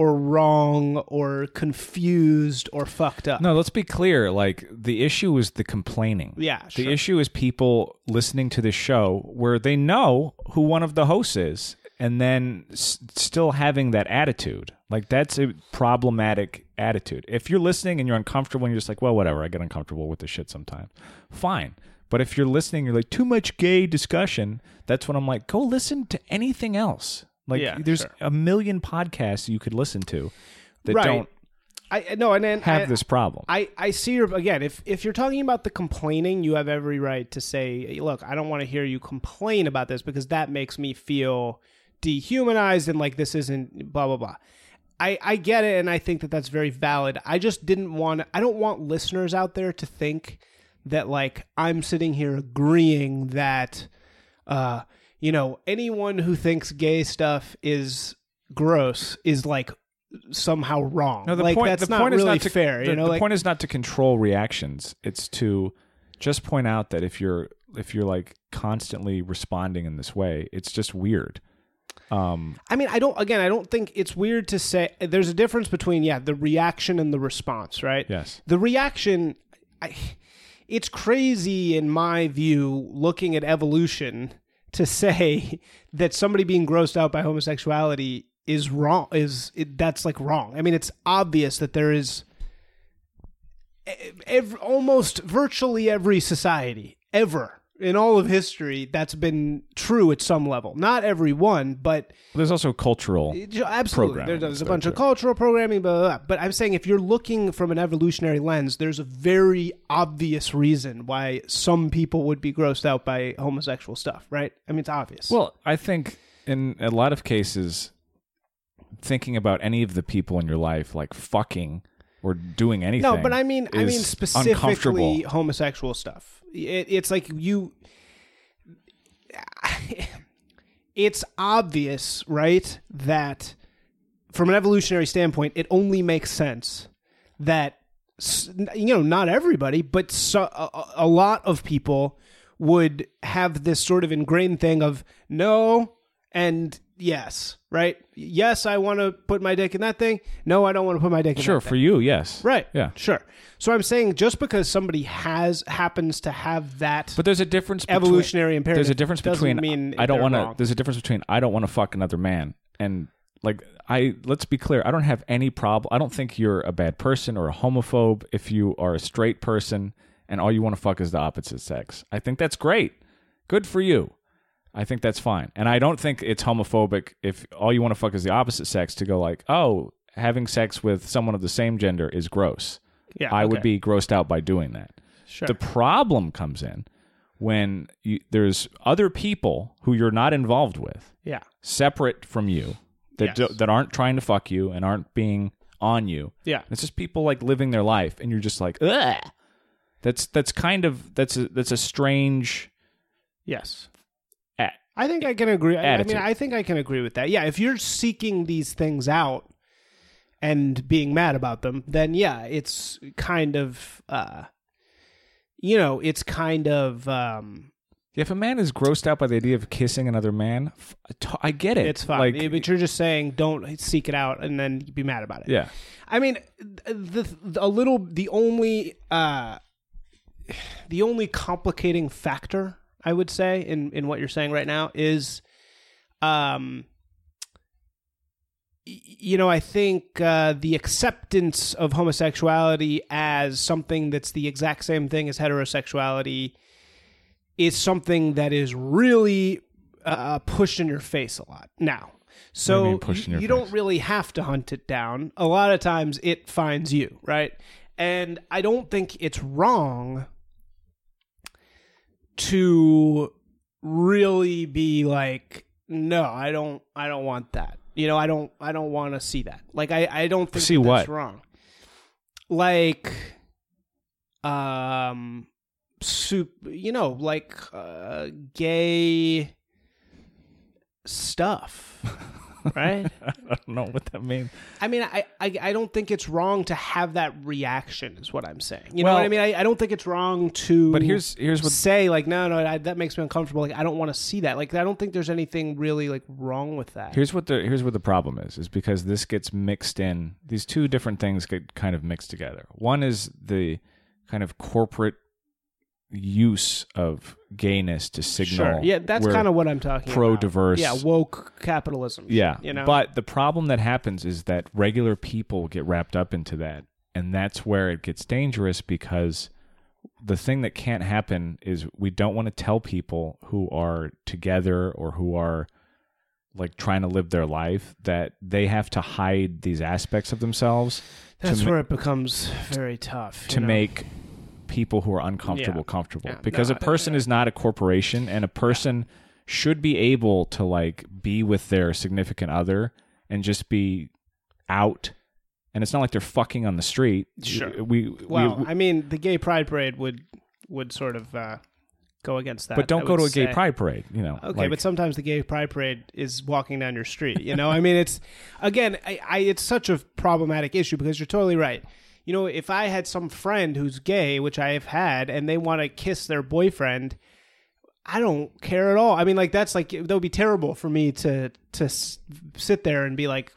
or wrong or confused or fucked up. No, let's be clear. Like the issue is the complaining. Yeah, The sure. issue is people listening to this show where they know who one of the hosts is and then s- still having that attitude. Like that's a problematic attitude. If you're listening and you're uncomfortable and you're just like, well, whatever, I get uncomfortable with this shit sometimes. Fine. But if you're listening, you're like, too much gay discussion, that's when I'm like, go listen to anything else. Like Yeah, there's sure. a million podcasts you could listen to that Right. don't I no, and then have I- this problem. I, I see your again. If if you're talking about the complaining, you have every right to say, "Look, I don't want to hear you complain about this because that makes me feel dehumanized and like this isn't blah blah blah." I I get it, and I think that that's very valid. I just didn't want. I don't want listeners out there to think that like I'm sitting here agreeing that, uh, you know, anyone who thinks gay stuff is gross is like somehow wrong. No, the like point. that's the not point really is not to, fair. The, you know, the like, point is not to control reactions. It's to just point out that if you're if you're like constantly responding in this way, it's just weird. Um, I mean, I don't. Again, I don't think it's weird to say. There's a difference between yeah, the reaction and the response, right? yes. The reaction, I, it's crazy in my view, looking at evolution, to say (laughs) that somebody being grossed out by homosexuality is wrong. Is it, that's like wrong? I mean, it's obvious that there is ev almost virtually every society ever in all of history, that's been true at some level. Not every one, but There's also cultural. absolutely. There's that's a there, bunch of cultural programming, blah, blah, blah. But I'm saying if you're looking from an evolutionary lens, there's a very obvious reason why some people would be grossed out by homosexual stuff, right? I mean, it's obvious. Well, I think in a lot of cases, thinking about any of the people in your life like fucking or doing anything. No, but I mean, I mean specifically homosexual stuff. It, it's like you. (sighs) It's obvious, right, that from an evolutionary standpoint, it only makes sense that you know not everybody, but so, a, a lot of people would have this sort of ingrained thing of no and yes, right? Yes, I want to put my dick in that thing. No, I don't want to put my dick in that thing. Sure, that for thing. you, yes. Right. Yeah. Sure. So I'm saying just because somebody has happens to have that But there's a difference between, evolutionary imperative. There's a difference doesn't between mean I don't want to there's a difference between I don't want to fuck another man and like I let's be clear, I don't have any problem. I don't think you're a bad person or a homophobe if you are a straight person and all you want to fuck is the opposite sex. I think that's great. Good for you. I think that's fine. And I don't think it's homophobic if all you want to fuck is the opposite sex to go like, "Oh, having sex with someone of the same gender is gross." Yeah, I would be grossed out by doing that. Sure. The problem comes in when you, there's other people who you're not involved with, yeah. separate from you, that Yes. do, that aren't trying to fuck you and aren't being on you. Yeah. It's just people like living their life, and you're just like, Ugh. That's that's kind of that's a that's a strange. Yes. I think I can agree. I, I mean, I think I can agree with that. Yeah, if you're seeking these things out and being mad about them, then yeah, it's kind of, uh, you know, it's kind of, um, If a man is grossed out by the idea of kissing another man, I get it. it's fine. Like, but you're just saying don't seek it out and then be mad about it. yeah, I mean, the, the a little the only uh, the only complicating factor I would say in in what you're saying right now is, um, you know, I think uh, the acceptance of homosexuality as something that's the exact same thing as heterosexuality is something that is really uh, pushed in your face a lot now. So mean you, your you don't really have to hunt it down. A lot of times it finds you, right? And I don't think it's wrong to really be like, no, I don't, I don't want that. You know, I don't, I don't want to see that. Like, I, I don't think See that that's wrong. Like, um, soup, you know, like uh, gay stuff, (laughs) (laughs) right? I don't know what that means. I mean, I, I I don't think it's wrong to have that reaction. Is what I'm saying. You know what I mean? I, I don't think it's wrong to. But here's here's what say like no no I, that makes me uncomfortable. Like I don't want to see that. Like I don't think there's anything really like wrong with that. Here's what the here's what the problem is is because this gets mixed in. These two different things get kind of mixed together. One is the kind of corporate use of gayness to signal. Sure. Yeah, that's kind of what I'm talking about pro-diverse. Yeah, woke capitalism. Yeah. You know. But the problem that happens is that regular people get wrapped up into that. And that's where it gets dangerous because the thing that can't happen is we don't want to tell people who are together or who are like trying to live their life that they have to hide these aspects of themselves that's ma- where it becomes very tough to know? make people who are uncomfortable Yeah. comfortable Yeah. because No, a person is not a corporation and a person should be able to like be with their significant other and just be out and it's not like they're fucking on the street Sure. we, we, Well, we- I mean, the gay pride parade would would sort of uh, go against that. but don't I go to a would gay say. pride parade you know Okay, like- but sometimes the gay pride parade is walking down your street. You know, I mean, it's again, I, I it's such a problematic issue because you're totally right. You know, if I had some friend who's gay, which I have had, and they want to kiss their boyfriend, I don't care at all. I mean, like that's like that would be terrible for me to to s- sit there and be like,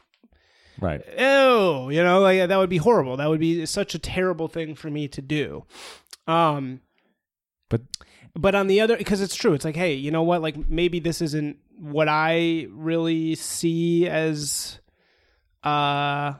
right ew, you know, like that would be horrible. That would be such a terrible thing for me to do. Um, but but on the other because it's true it's like hey you know what like maybe this isn't what i really see as uh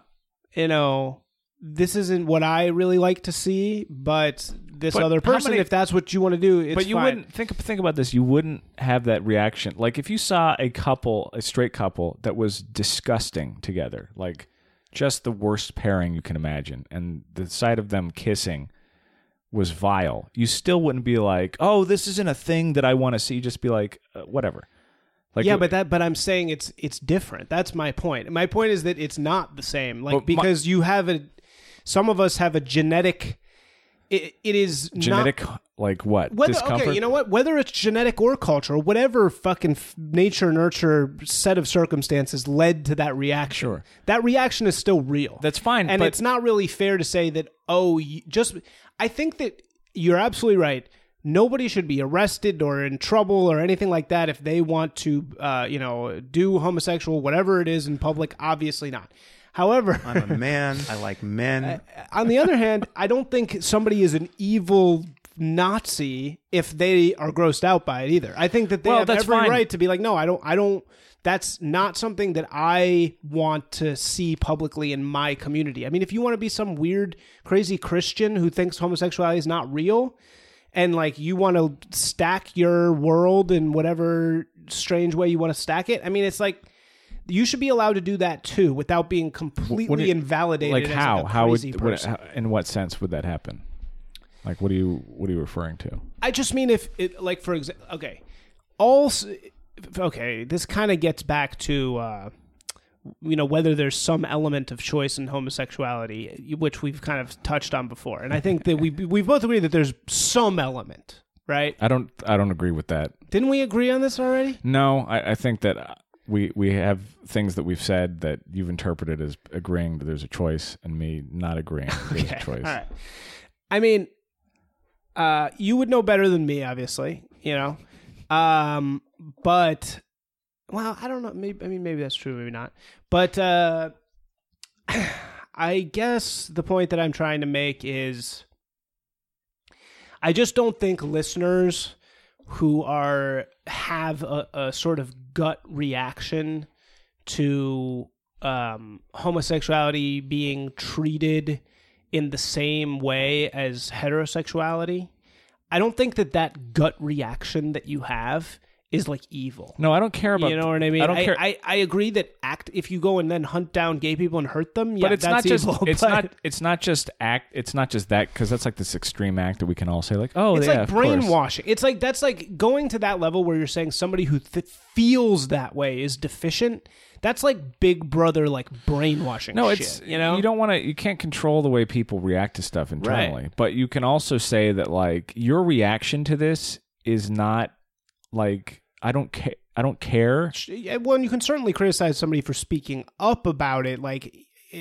you know this isn't what i really like to see but this But other person many- if that's what you want to do. It's but you fine. wouldn't think think about this. You wouldn't have that reaction. Like if you saw a couple, a straight couple that was disgusting together, like just the worst pairing you can imagine, and the sight of them kissing was vile. You still wouldn't be like, "Oh, this isn't a thing that I want to see." Just be like, uh, "Whatever." Like yeah, but that but I'm saying it's it's different. That's my point. My point is that it's not the same. Like But my- because you have a some of us have a genetic it, it is not- genetic, like what whether, discomfort. okay, you know what? Whether it's genetic or cultural, whatever fucking f- nature nurture set of circumstances led to that reaction. Sure. that reaction is still real. That's fine, and but- it's not really fair to say that. Oh, just I think that you're absolutely right. Nobody should be arrested or in trouble or anything like that if they want to, uh, you know, do homosexual whatever it is in public. Obviously not. However, (laughs) I'm a man. I like men. (laughs) Uh, on the other hand, I don't think somebody is an evil Nazi if they are grossed out by it either. I think that they Well, have that's every fine. right to be like, no, I don't, I don't. That's not something that I want to see publicly in my community. I mean, if you want to be some weird, crazy Christian who thinks homosexuality is not real, and like you want to stack your world in whatever strange way you want to stack it, I mean, it's like. You should be allowed to do that too, without being completely you- invalidated. like as, how? a how would crazy what, person. how, in what sense would that happen? Like what are you what are you referring to? I just mean if it like for example, okay, all okay, this kind of gets back to uh, you know whether there's some element of choice in homosexuality, which we've kind of touched on before, and I think that we we both agree that there's some element, right? I don't I don't agree with that. Didn't we agree on this already? No, I, I think that we we have things that we've said that you've interpreted as agreeing that there's a choice, and me not agreeing that there's a choice. All right. I mean, uh, you would know better than me, obviously. You know, um, but well, I don't know. Maybe I mean maybe that's true, maybe not. But uh, (sighs) I guess the point that I'm trying to make is, I just don't think listeners who are have a, a sort of gut reaction to um, homosexuality being treated in the same way as heterosexuality. I don't think that that gut reaction that you have is like evil. No, I don't care about. You know what I mean? I don't care. I, I, agree that act if you go and then hunt down gay people and hurt them. Yeah, but it's that's not just evil, it's but not it's not just act it's not just that because that's like this extreme act that we can all say like oh It's yeah, like of brainwashing. It's like that's like going to that level where you're saying somebody who th- feels that way is deficient. That's like Big Brother, like brainwashing. No, shit, it's you know you don't want to. You can't control the way people react to stuff internally, but you can also say that like your reaction to this is not like I don't care. I don't care. Well, you can certainly criticize somebody for speaking up about it, like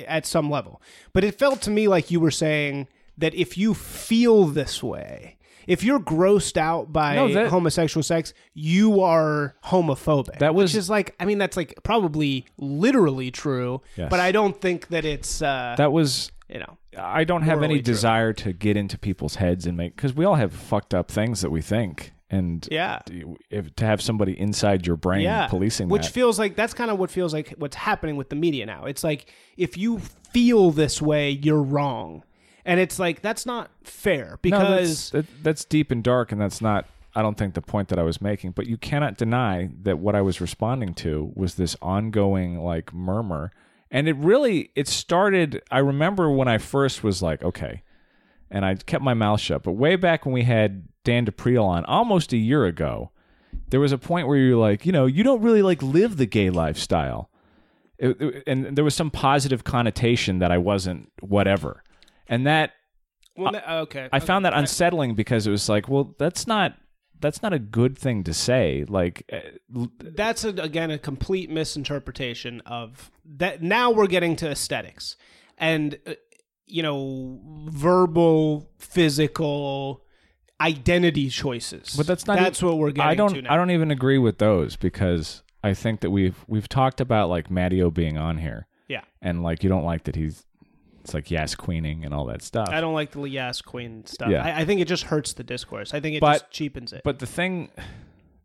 at some level. But it felt to me like you were saying that if you feel this way, if you're grossed out by No, that- homosexual sex, you are homophobic. That was- just like, I mean, that's like probably literally true. Yes. But I don't think that it's, uh, That was. you know, I don't have any true. desire to get into people's heads and make because we all have fucked up things that we think, and Yeah. if to have somebody inside your brain yeah, policing which that. feels like that's kind of what feels like what's happening with the media now. It's like if you feel this way, you're wrong, and it's like that's not fair No, because that's, that, that's deep and dark, and that's not. I don't think the point that I was making, but you cannot deny that what I was responding to was this ongoing like murmur, and it really it started. I remember when I first was like, okay, and I kept my mouth shut. But way back when we had Dan DePriel on, almost a year ago, there was a point where you're like, you know, you don't really like live the gay lifestyle, It- it- and there was some positive connotation that I wasn't whatever, and that well, th- okay, I okay. found that unsettling because it was like, well, that's not that's not a good thing to say. Like, uh, that's a, again a complete misinterpretation of that. Now we're getting to aesthetics and uh, you know verbal, physical identity choices. but that's not. That's even- what we're getting. I don't. I don't even agree with those because I think that we've we've talked about like Matteo being on here Yeah, and like you don't like that he's it's like yes queening and all that stuff. I don't like the Yas Queen stuff. Yeah. I, I think it just hurts the discourse. I think it But- just cheapens it. But the thing,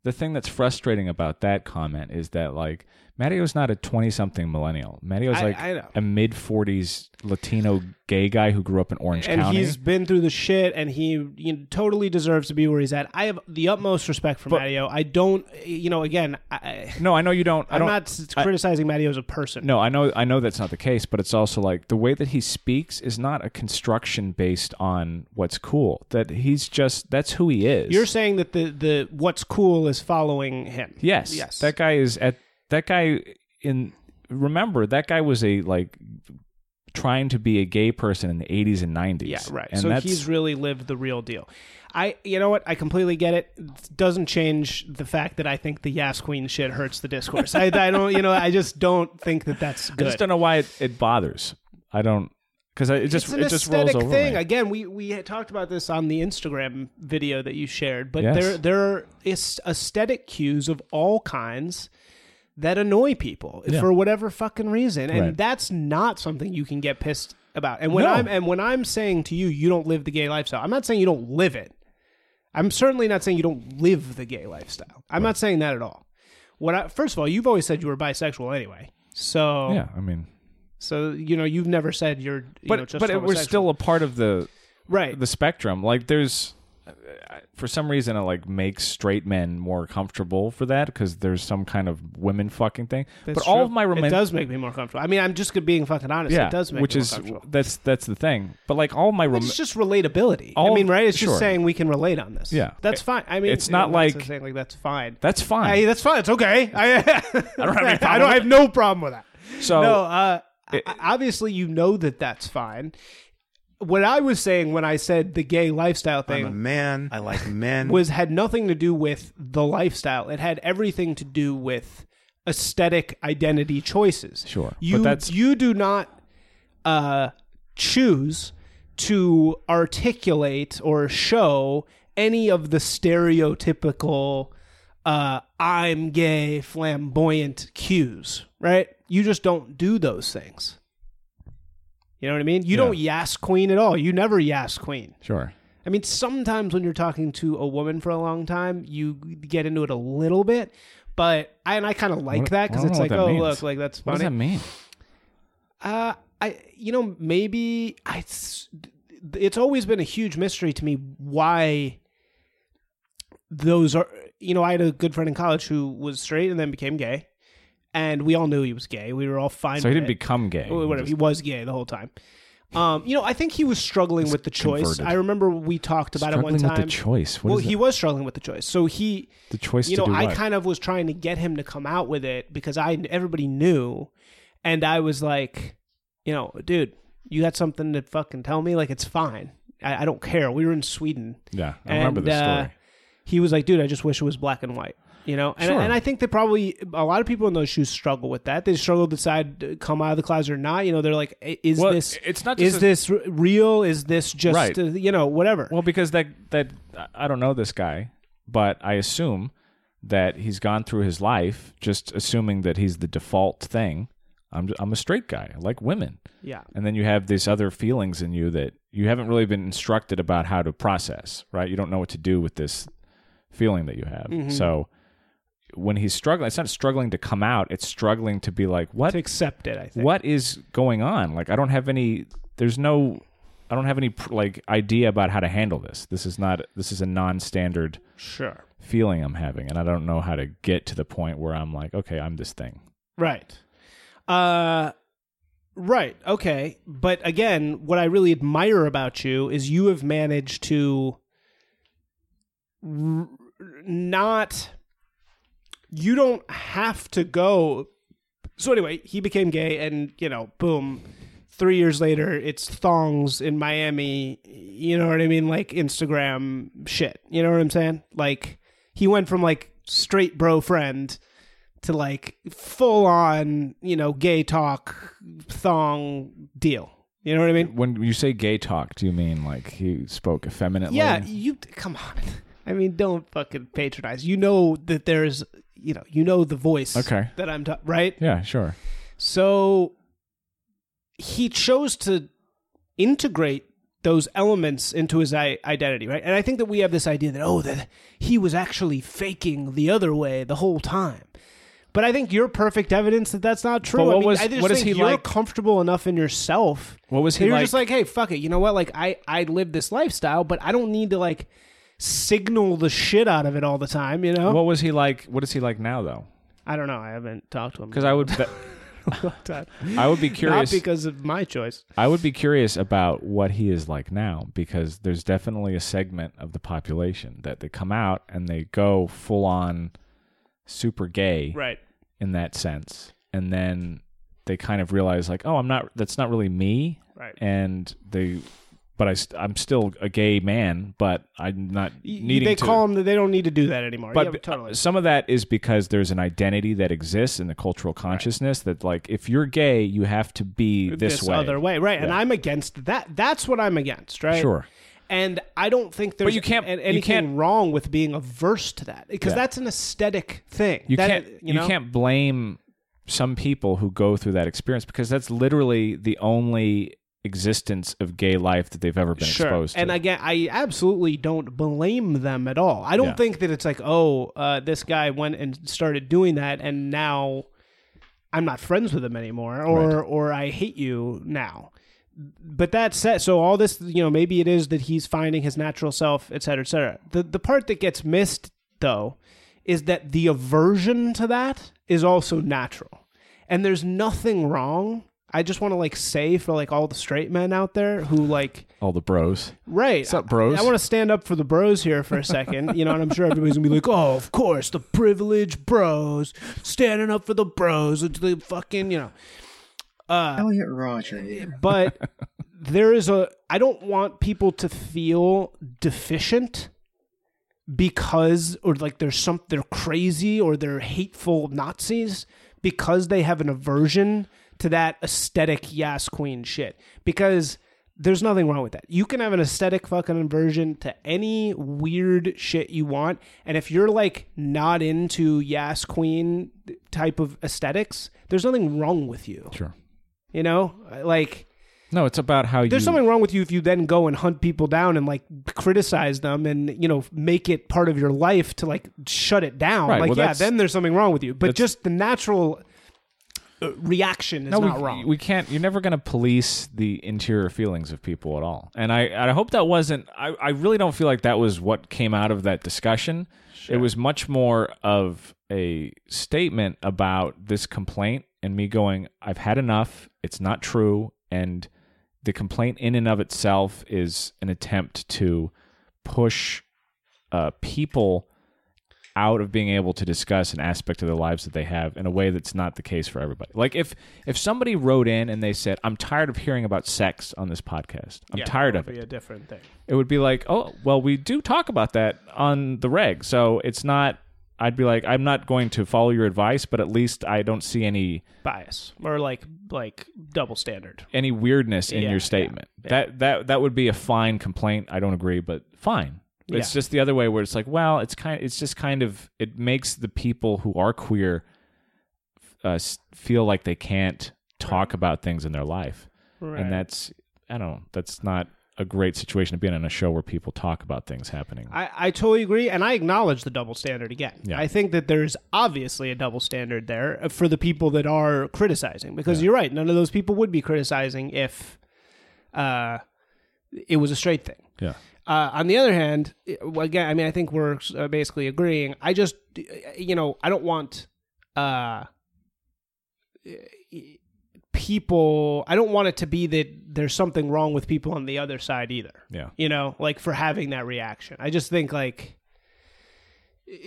the thing that's frustrating about that comment is that like Matteo's not a 20 something millennial. Matteo's I- like I know. a mid 40s Latino gay guy who grew up in Orange County. and County. he's been through the shit, and he you know, totally deserves to be where he's at. I have the utmost respect for Matteo. I don't, you know, again, I, no, I know you don't. I I'm don't. not s- criticizing Matteo as a person. No, I know I know that's not the case, but it's also like the way that he speaks is not a construction based on what's cool. That he's just that's who he is. You're saying that the the what's cool is following him. yes, Yes. That guy is at that guy in. Remember that guy was a like trying to be a gay person in the 80s and 90s. Yeah, right. And so that's, he's really lived the real deal. I, you know what? I completely get it. It doesn't change the fact that I think the Yas Queen shit hurts the discourse. I, I don't, you know, I just don't think that that's good. I just don't know why it, it bothers. I don't because it just it's an it just rolls over thing. me. Again, we we had talked about this on the Instagram video that you shared, but Yes. there there are aesthetic cues of all kinds that annoy people Yeah. for whatever fucking reason, and Right. that's not something you can get pissed about. And when No. I'm and when I'm saying to you, you don't live the gay lifestyle. I'm not saying you don't live it. I'm certainly not saying you don't live the gay lifestyle. I'm not saying that at all. What I, first of all, you've always said you were bisexual anyway. So yeah, I mean, so you know you've never said you're you but know, just but it, we're still a part of the right. the spectrum. Like there's for some reason it like makes straight men more comfortable for that because there's some kind of women fucking thing. That's but all of my it does make me more comfortable. I mean, I'm just being fucking honest. yeah, it does make which me more is that's that's the thing. But like all my rom- It's just relatability. I mean, right? It's sure. just saying we can relate on this. Yeah. that's fine. I mean, It's not like- saying like that's fine. that's fine. Hey, that's fine. It's okay. (laughs) I, I don't have (laughs) I don't have no problem with that. so no, uh, it- obviously you know that that's fine. What I was saying when I said the gay lifestyle I'm a thing man. I like men. (laughs) was had nothing to do with the lifestyle. It had everything to do with aesthetic identity choices. Sure. But You that's- you do not uh, choose to articulate or show any of the stereotypical uh, I'm gay flamboyant cues, right? You just don't do those things. You know what I mean? You Yeah. don't yas queen at all. You never yas queen. sure. I mean, sometimes when you're talking to a woman for a long time, you get into it a little bit, but I and I kind of like What- that because it's like, oh, means. look, like that's funny. What does that mean? Uh, I, you know, maybe I. It's always been a huge mystery to me why those are. You know, I had a good friend in college who was straight and then became gay, and we all knew he was gay. We were all fine. So he with didn't it. become gay. Well, He whatever. just- He was gay the whole time. Um, you know, I think he was struggling with the choice. converted. I remember we talked about it one struggling time. with the choice. What well, is he was struggling with the choice. So he, the choice you to know, do I what? kind of was trying to get him to come out with it because I everybody knew, and I was like, you know, dude, you got something to fucking tell me? Like it's fine. I, I don't care. We were in Sweden. yeah, I remember and, the uh, story. he was like, dude, I just wish it was black and white. You know, and, Sure. and I think that probably a lot of people in those shoes struggle with that. They struggle to decide to come out of the closet or not. You know, they're like, is Well, this it's not is a- this real? Is this just Right. uh, you know whatever? Well, because that that I don't know this guy, but I assume that he's gone through his life just assuming that he's the default thing. I'm I'm a straight guy. I like women. yeah, And then you have these other feelings in you that you haven't really been instructed about how to process, right? You don't know what to do with this feeling that you have. Mm-hmm. So when he's struggling, it's not struggling to come out, it's struggling to be like, what to accept it. I think. what is going on? Like I don't have any there's no I don't have any like idea about how to handle this. This is not this is a non-standard Sure. feeling I'm having and I don't know how to get to the point where I'm like, okay, I'm this thing. Right. Uh right. Okay. But again, what I really admire about you is you have managed to r- not you don't have to go So anyway, he became gay and, you know, boom, 3 years later it's thongs in Miami, you know what I mean, like Instagram shit. You know what I'm saying? Like he went from like straight bro friend to like full on, you know, gay talk thong deal. You know what I mean? When you say gay talk, do you mean like he spoke effeminately? Yeah, you come on. I mean, don't fucking patronize. You know that there's, you know, you know the voice Okay. that I'm ta- right? Yeah, sure. So he chose to integrate those elements into his I- identity, right? And I think that we have this idea that oh, that he was actually faking the other way the whole time. But I think you're perfect evidence that that's not true. But what I mean, was- I just what is think he you're like- comfortable enough in yourself. What was he You're like? just like, hey, fuck it. You know what? Like, I I live this lifestyle, but I don't need to like signal the shit out of it all the time. You know? what was he like? What is he like now, though? I don't know. I haven't talked to him Because I would, (laughs) be- I would be curious. Not because of my choice. I would be curious about what he is like now because there's definitely a segment of the population that they come out and they go full on super gay Right. in that sense. And then they kind of realize like, oh, I'm not that's not really me Right. and they but I st- I'm still a gay man, but I'm not needing they to call them that they don't need to do that anymore. but yeah, totally. some of that is because there's an identity that exists in the cultural consciousness that like if you're gay, you have to be this, way. other way, right? And I'm against that. That's what I'm against, right? Sure. And I don't think there's you can't- a- you anything can't- wrong with being averse to that because Yeah. that's an aesthetic thing. You That- can't you, know? you can't blame some people who go through that experience because that's literally the only existence of gay life that they've ever been Sure. exposed to. And again, I absolutely don't blame them at all. I don't Yeah. think that it's like, oh, uh, this guy went and started doing that, and now I'm not friends with him anymore, or or I hate you now. But that said, so all this, you know, maybe it is that he's finding his natural self, et cetera, et cetera. The the part that gets missed though is that the aversion to that is also natural, and there's nothing wrong. I just want to like say for like all the straight men out there who like All the bros. Right. What's up, bros? I, want to stand up for the bros here for a second, you know, and I'm sure everybody's gonna be like, "Oh, of course, the privileged bros standing up for the bros." It's the fucking, you know. Uh, Elliot Rodger. here. but there is a. I don't want people to feel deficient because, or like there's some they're crazy or they're hateful Nazis because they have an aversion to that aesthetic Yas Queen shit. Because there's nothing wrong with that. You can have an aesthetic fucking aversion to any weird shit you want, and if you're like not into Yas Queen type of aesthetics, there's nothing wrong with you. Sure. You know, like No, it's about how you there's something wrong with you if you then go and hunt people down and like criticize them and you know make it part of your life to like shut it down. Right, Like well, yeah, then there's something wrong with you. But just the natural reaction is no, not we, wrong. we can't. You're never going to police the interior feelings of people at all. And I, I hope that wasn't. I, I really don't feel like that was what came out of that discussion. It was much more of a statement about this complaint and me going, I've had enough. It's not true. And the complaint in and of itself is an attempt to push uh, people out of being able to discuss an aspect of their lives that they have in a way that's not the case for everybody. Like if if somebody wrote in and they said, "I'm tired of hearing about sex on this podcast. I'm Yeah, tired of would Be it." a different thing. It would be like, "Oh, well, we do talk about that on the reg." So it's not I'd be like, "I'm not going to follow your advice, but at least I don't see any Bias or like like double standard. any weirdness in Yeah, your statement." yeah. That that that would be a fine complaint. I don't agree, but fine. It's Yeah. just the other way where it's like, well, it's kind. It's just kind of. It makes the people who are queer uh, feel like they can't talk about things in their life, Right. and that's I don't know. That's not a great situation to be in on a show where people talk about things happening. I, I totally agree, and I acknowledge the double standard again. Yeah. I think that there's obviously a double standard there uh, for the people that are criticizing, because you're right. None of those people would be criticizing if uh, it was a straight thing. yeah. Uh, on the other hand, i- again, I mean, I think we're uh, basically agreeing. I just, you know, I don't want uh, people. I don't want it to be that there's something wrong with people on the other side either Yeah. you know, like for having that reaction. I just think like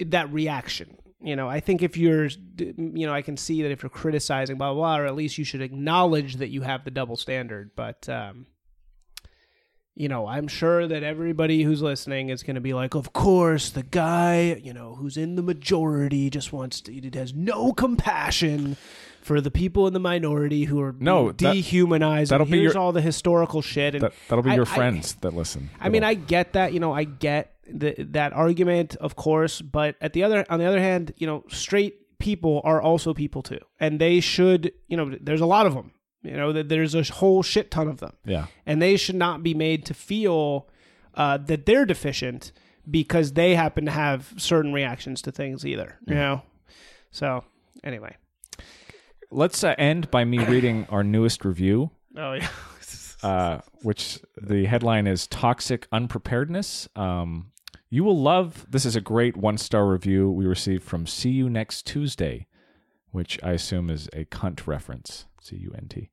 that reaction, you know, I think if you're, you know, I can see that if you're criticizing blah, blah, blah, or at least you should acknowledge that you have the double standard. But, um, you know, I'm sure that everybody who's listening is going to be like, of course, the guy, you know, who's in the majority just wants to, it has no compassion for the people in the minority who are No, that- dehumanized. that'll be here's your- all the historical shit. And That that'll be I- your I- friends that listen. I mean, I get that. You know, I get the, that argument, of course. But at the other, on the other hand, you know, straight people are also people too, and they should. You know, there's a lot of them. You know, that there's a whole shit ton of them, yeah. and they should not be made to feel uh, that they're deficient because they happen to have certain reactions to things either. You know, so Anyway. Let's uh, end by me reading our newest review, Oh yeah. (laughs) uh, which the headline is "Toxic Unpreparedness." Um, you will love. This is a great one-star review we received from "See You Next Tuesday," which I assume is a cunt reference. C U N T.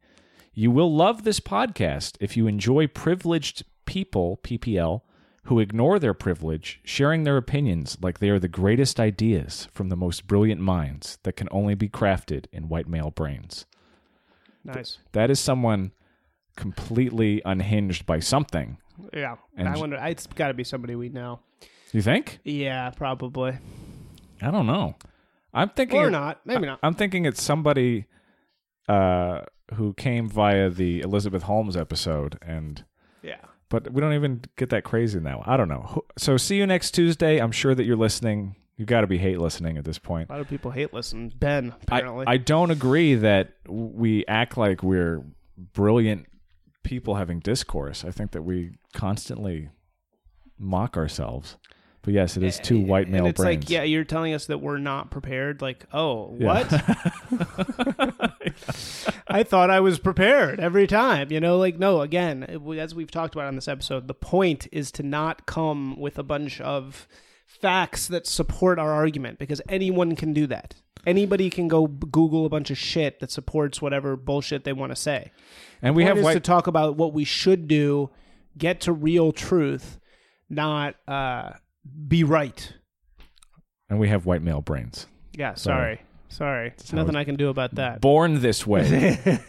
You will love this podcast if you enjoy privileged people (laughs) who ignore their privilege, sharing their opinions like they are the greatest ideas from the most brilliant minds that can only be crafted in white male brains. nice. That is someone completely unhinged by something. Yeah. And I wonder. It's got to be somebody we know. You think? Yeah, probably. I don't know. I'm thinking Or not. Maybe not. I'm thinking it's somebody uh, who came via the Elizabeth Holmes episode, and Yeah. but we don't even get that crazy now. I don't know. So see you next Tuesday. I'm sure that you're listening. You got to be hate listening at this point. A lot of people hate listen. Ben, I, apparently. I don't agree that we act like we're brilliant people having discourse. I think that we constantly mock ourselves. But yes, it is two white male and it's brains. like, yeah, you're telling us that we're not prepared. Like, oh, Yeah. what? (laughs) (laughs) I thought I was prepared every time. You know, like, no, again, as we've talked about on this episode, the point is to not come with a bunch of facts that support our argument because anyone can do that. Anybody can go Google a bunch of shit that supports whatever bullshit they want to say. and we have white to talk about what we should do, get to real truth, not uh, be right. and we have white male brains. Yeah, sorry. Sorry. There's nothing it's- I can do about that. Born this way. (laughs)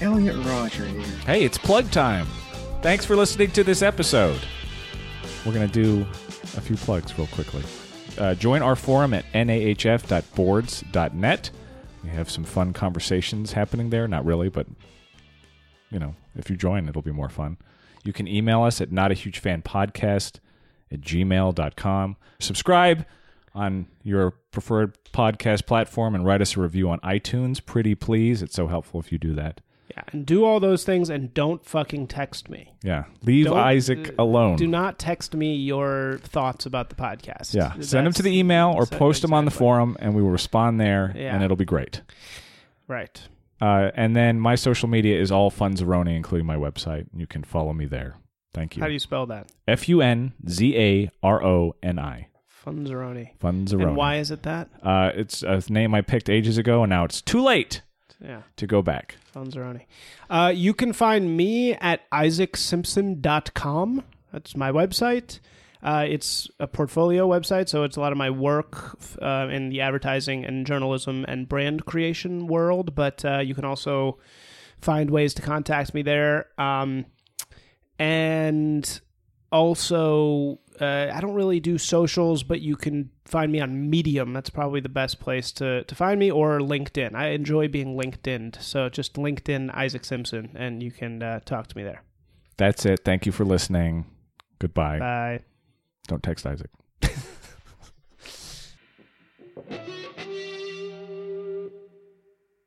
Elliot Rodger here. hey, it's plug time. Thanks for listening to this episode. We're going to do a few plugs real quickly. Uh, join our forum at nahf.boards.net. We have some fun conversations happening there. Not really, but you know, if you join, it'll be more fun. You can email us at not a huge fan podcast at gmail.com. Subscribe on your preferred podcast platform and write us a review on iTunes. Pretty please. It's so helpful if you do that. Yeah, and do all those things and don't fucking text me. Yeah. Leave Don't- Isaac uh, alone. Do not text me your thoughts about the podcast. Yeah, send them to the email or post them on the exactly. forum, and we will respond there, Yeah. and it'll be great. Right. Uh, and then my social media is all Funzaroni, including my website. You can follow me there. Thank you. How do you spell that? F U N Z A R O N I. Funzaroni. Funzaroni. And why is it that? Uh, it's a name I picked ages ago, and now it's too late Yeah, to go back. Funzaroni. Uh, you can find me at isaacsimpson.com. That's my website. Uh, it's a portfolio website, so it's a lot of my work uh, in the advertising and journalism and brand creation world. But uh, you can also find ways to contact me there. Um, and also, uh, I don't really do socials, but you can find me on Medium. That's probably the best place to, to find me, or LinkedIn. I enjoy being LinkedIn, so just LinkedIn Isaac Simpson, and you can uh, talk to me there. That's it. Thank you for listening. Goodbye. Bye. Don't text Isaac.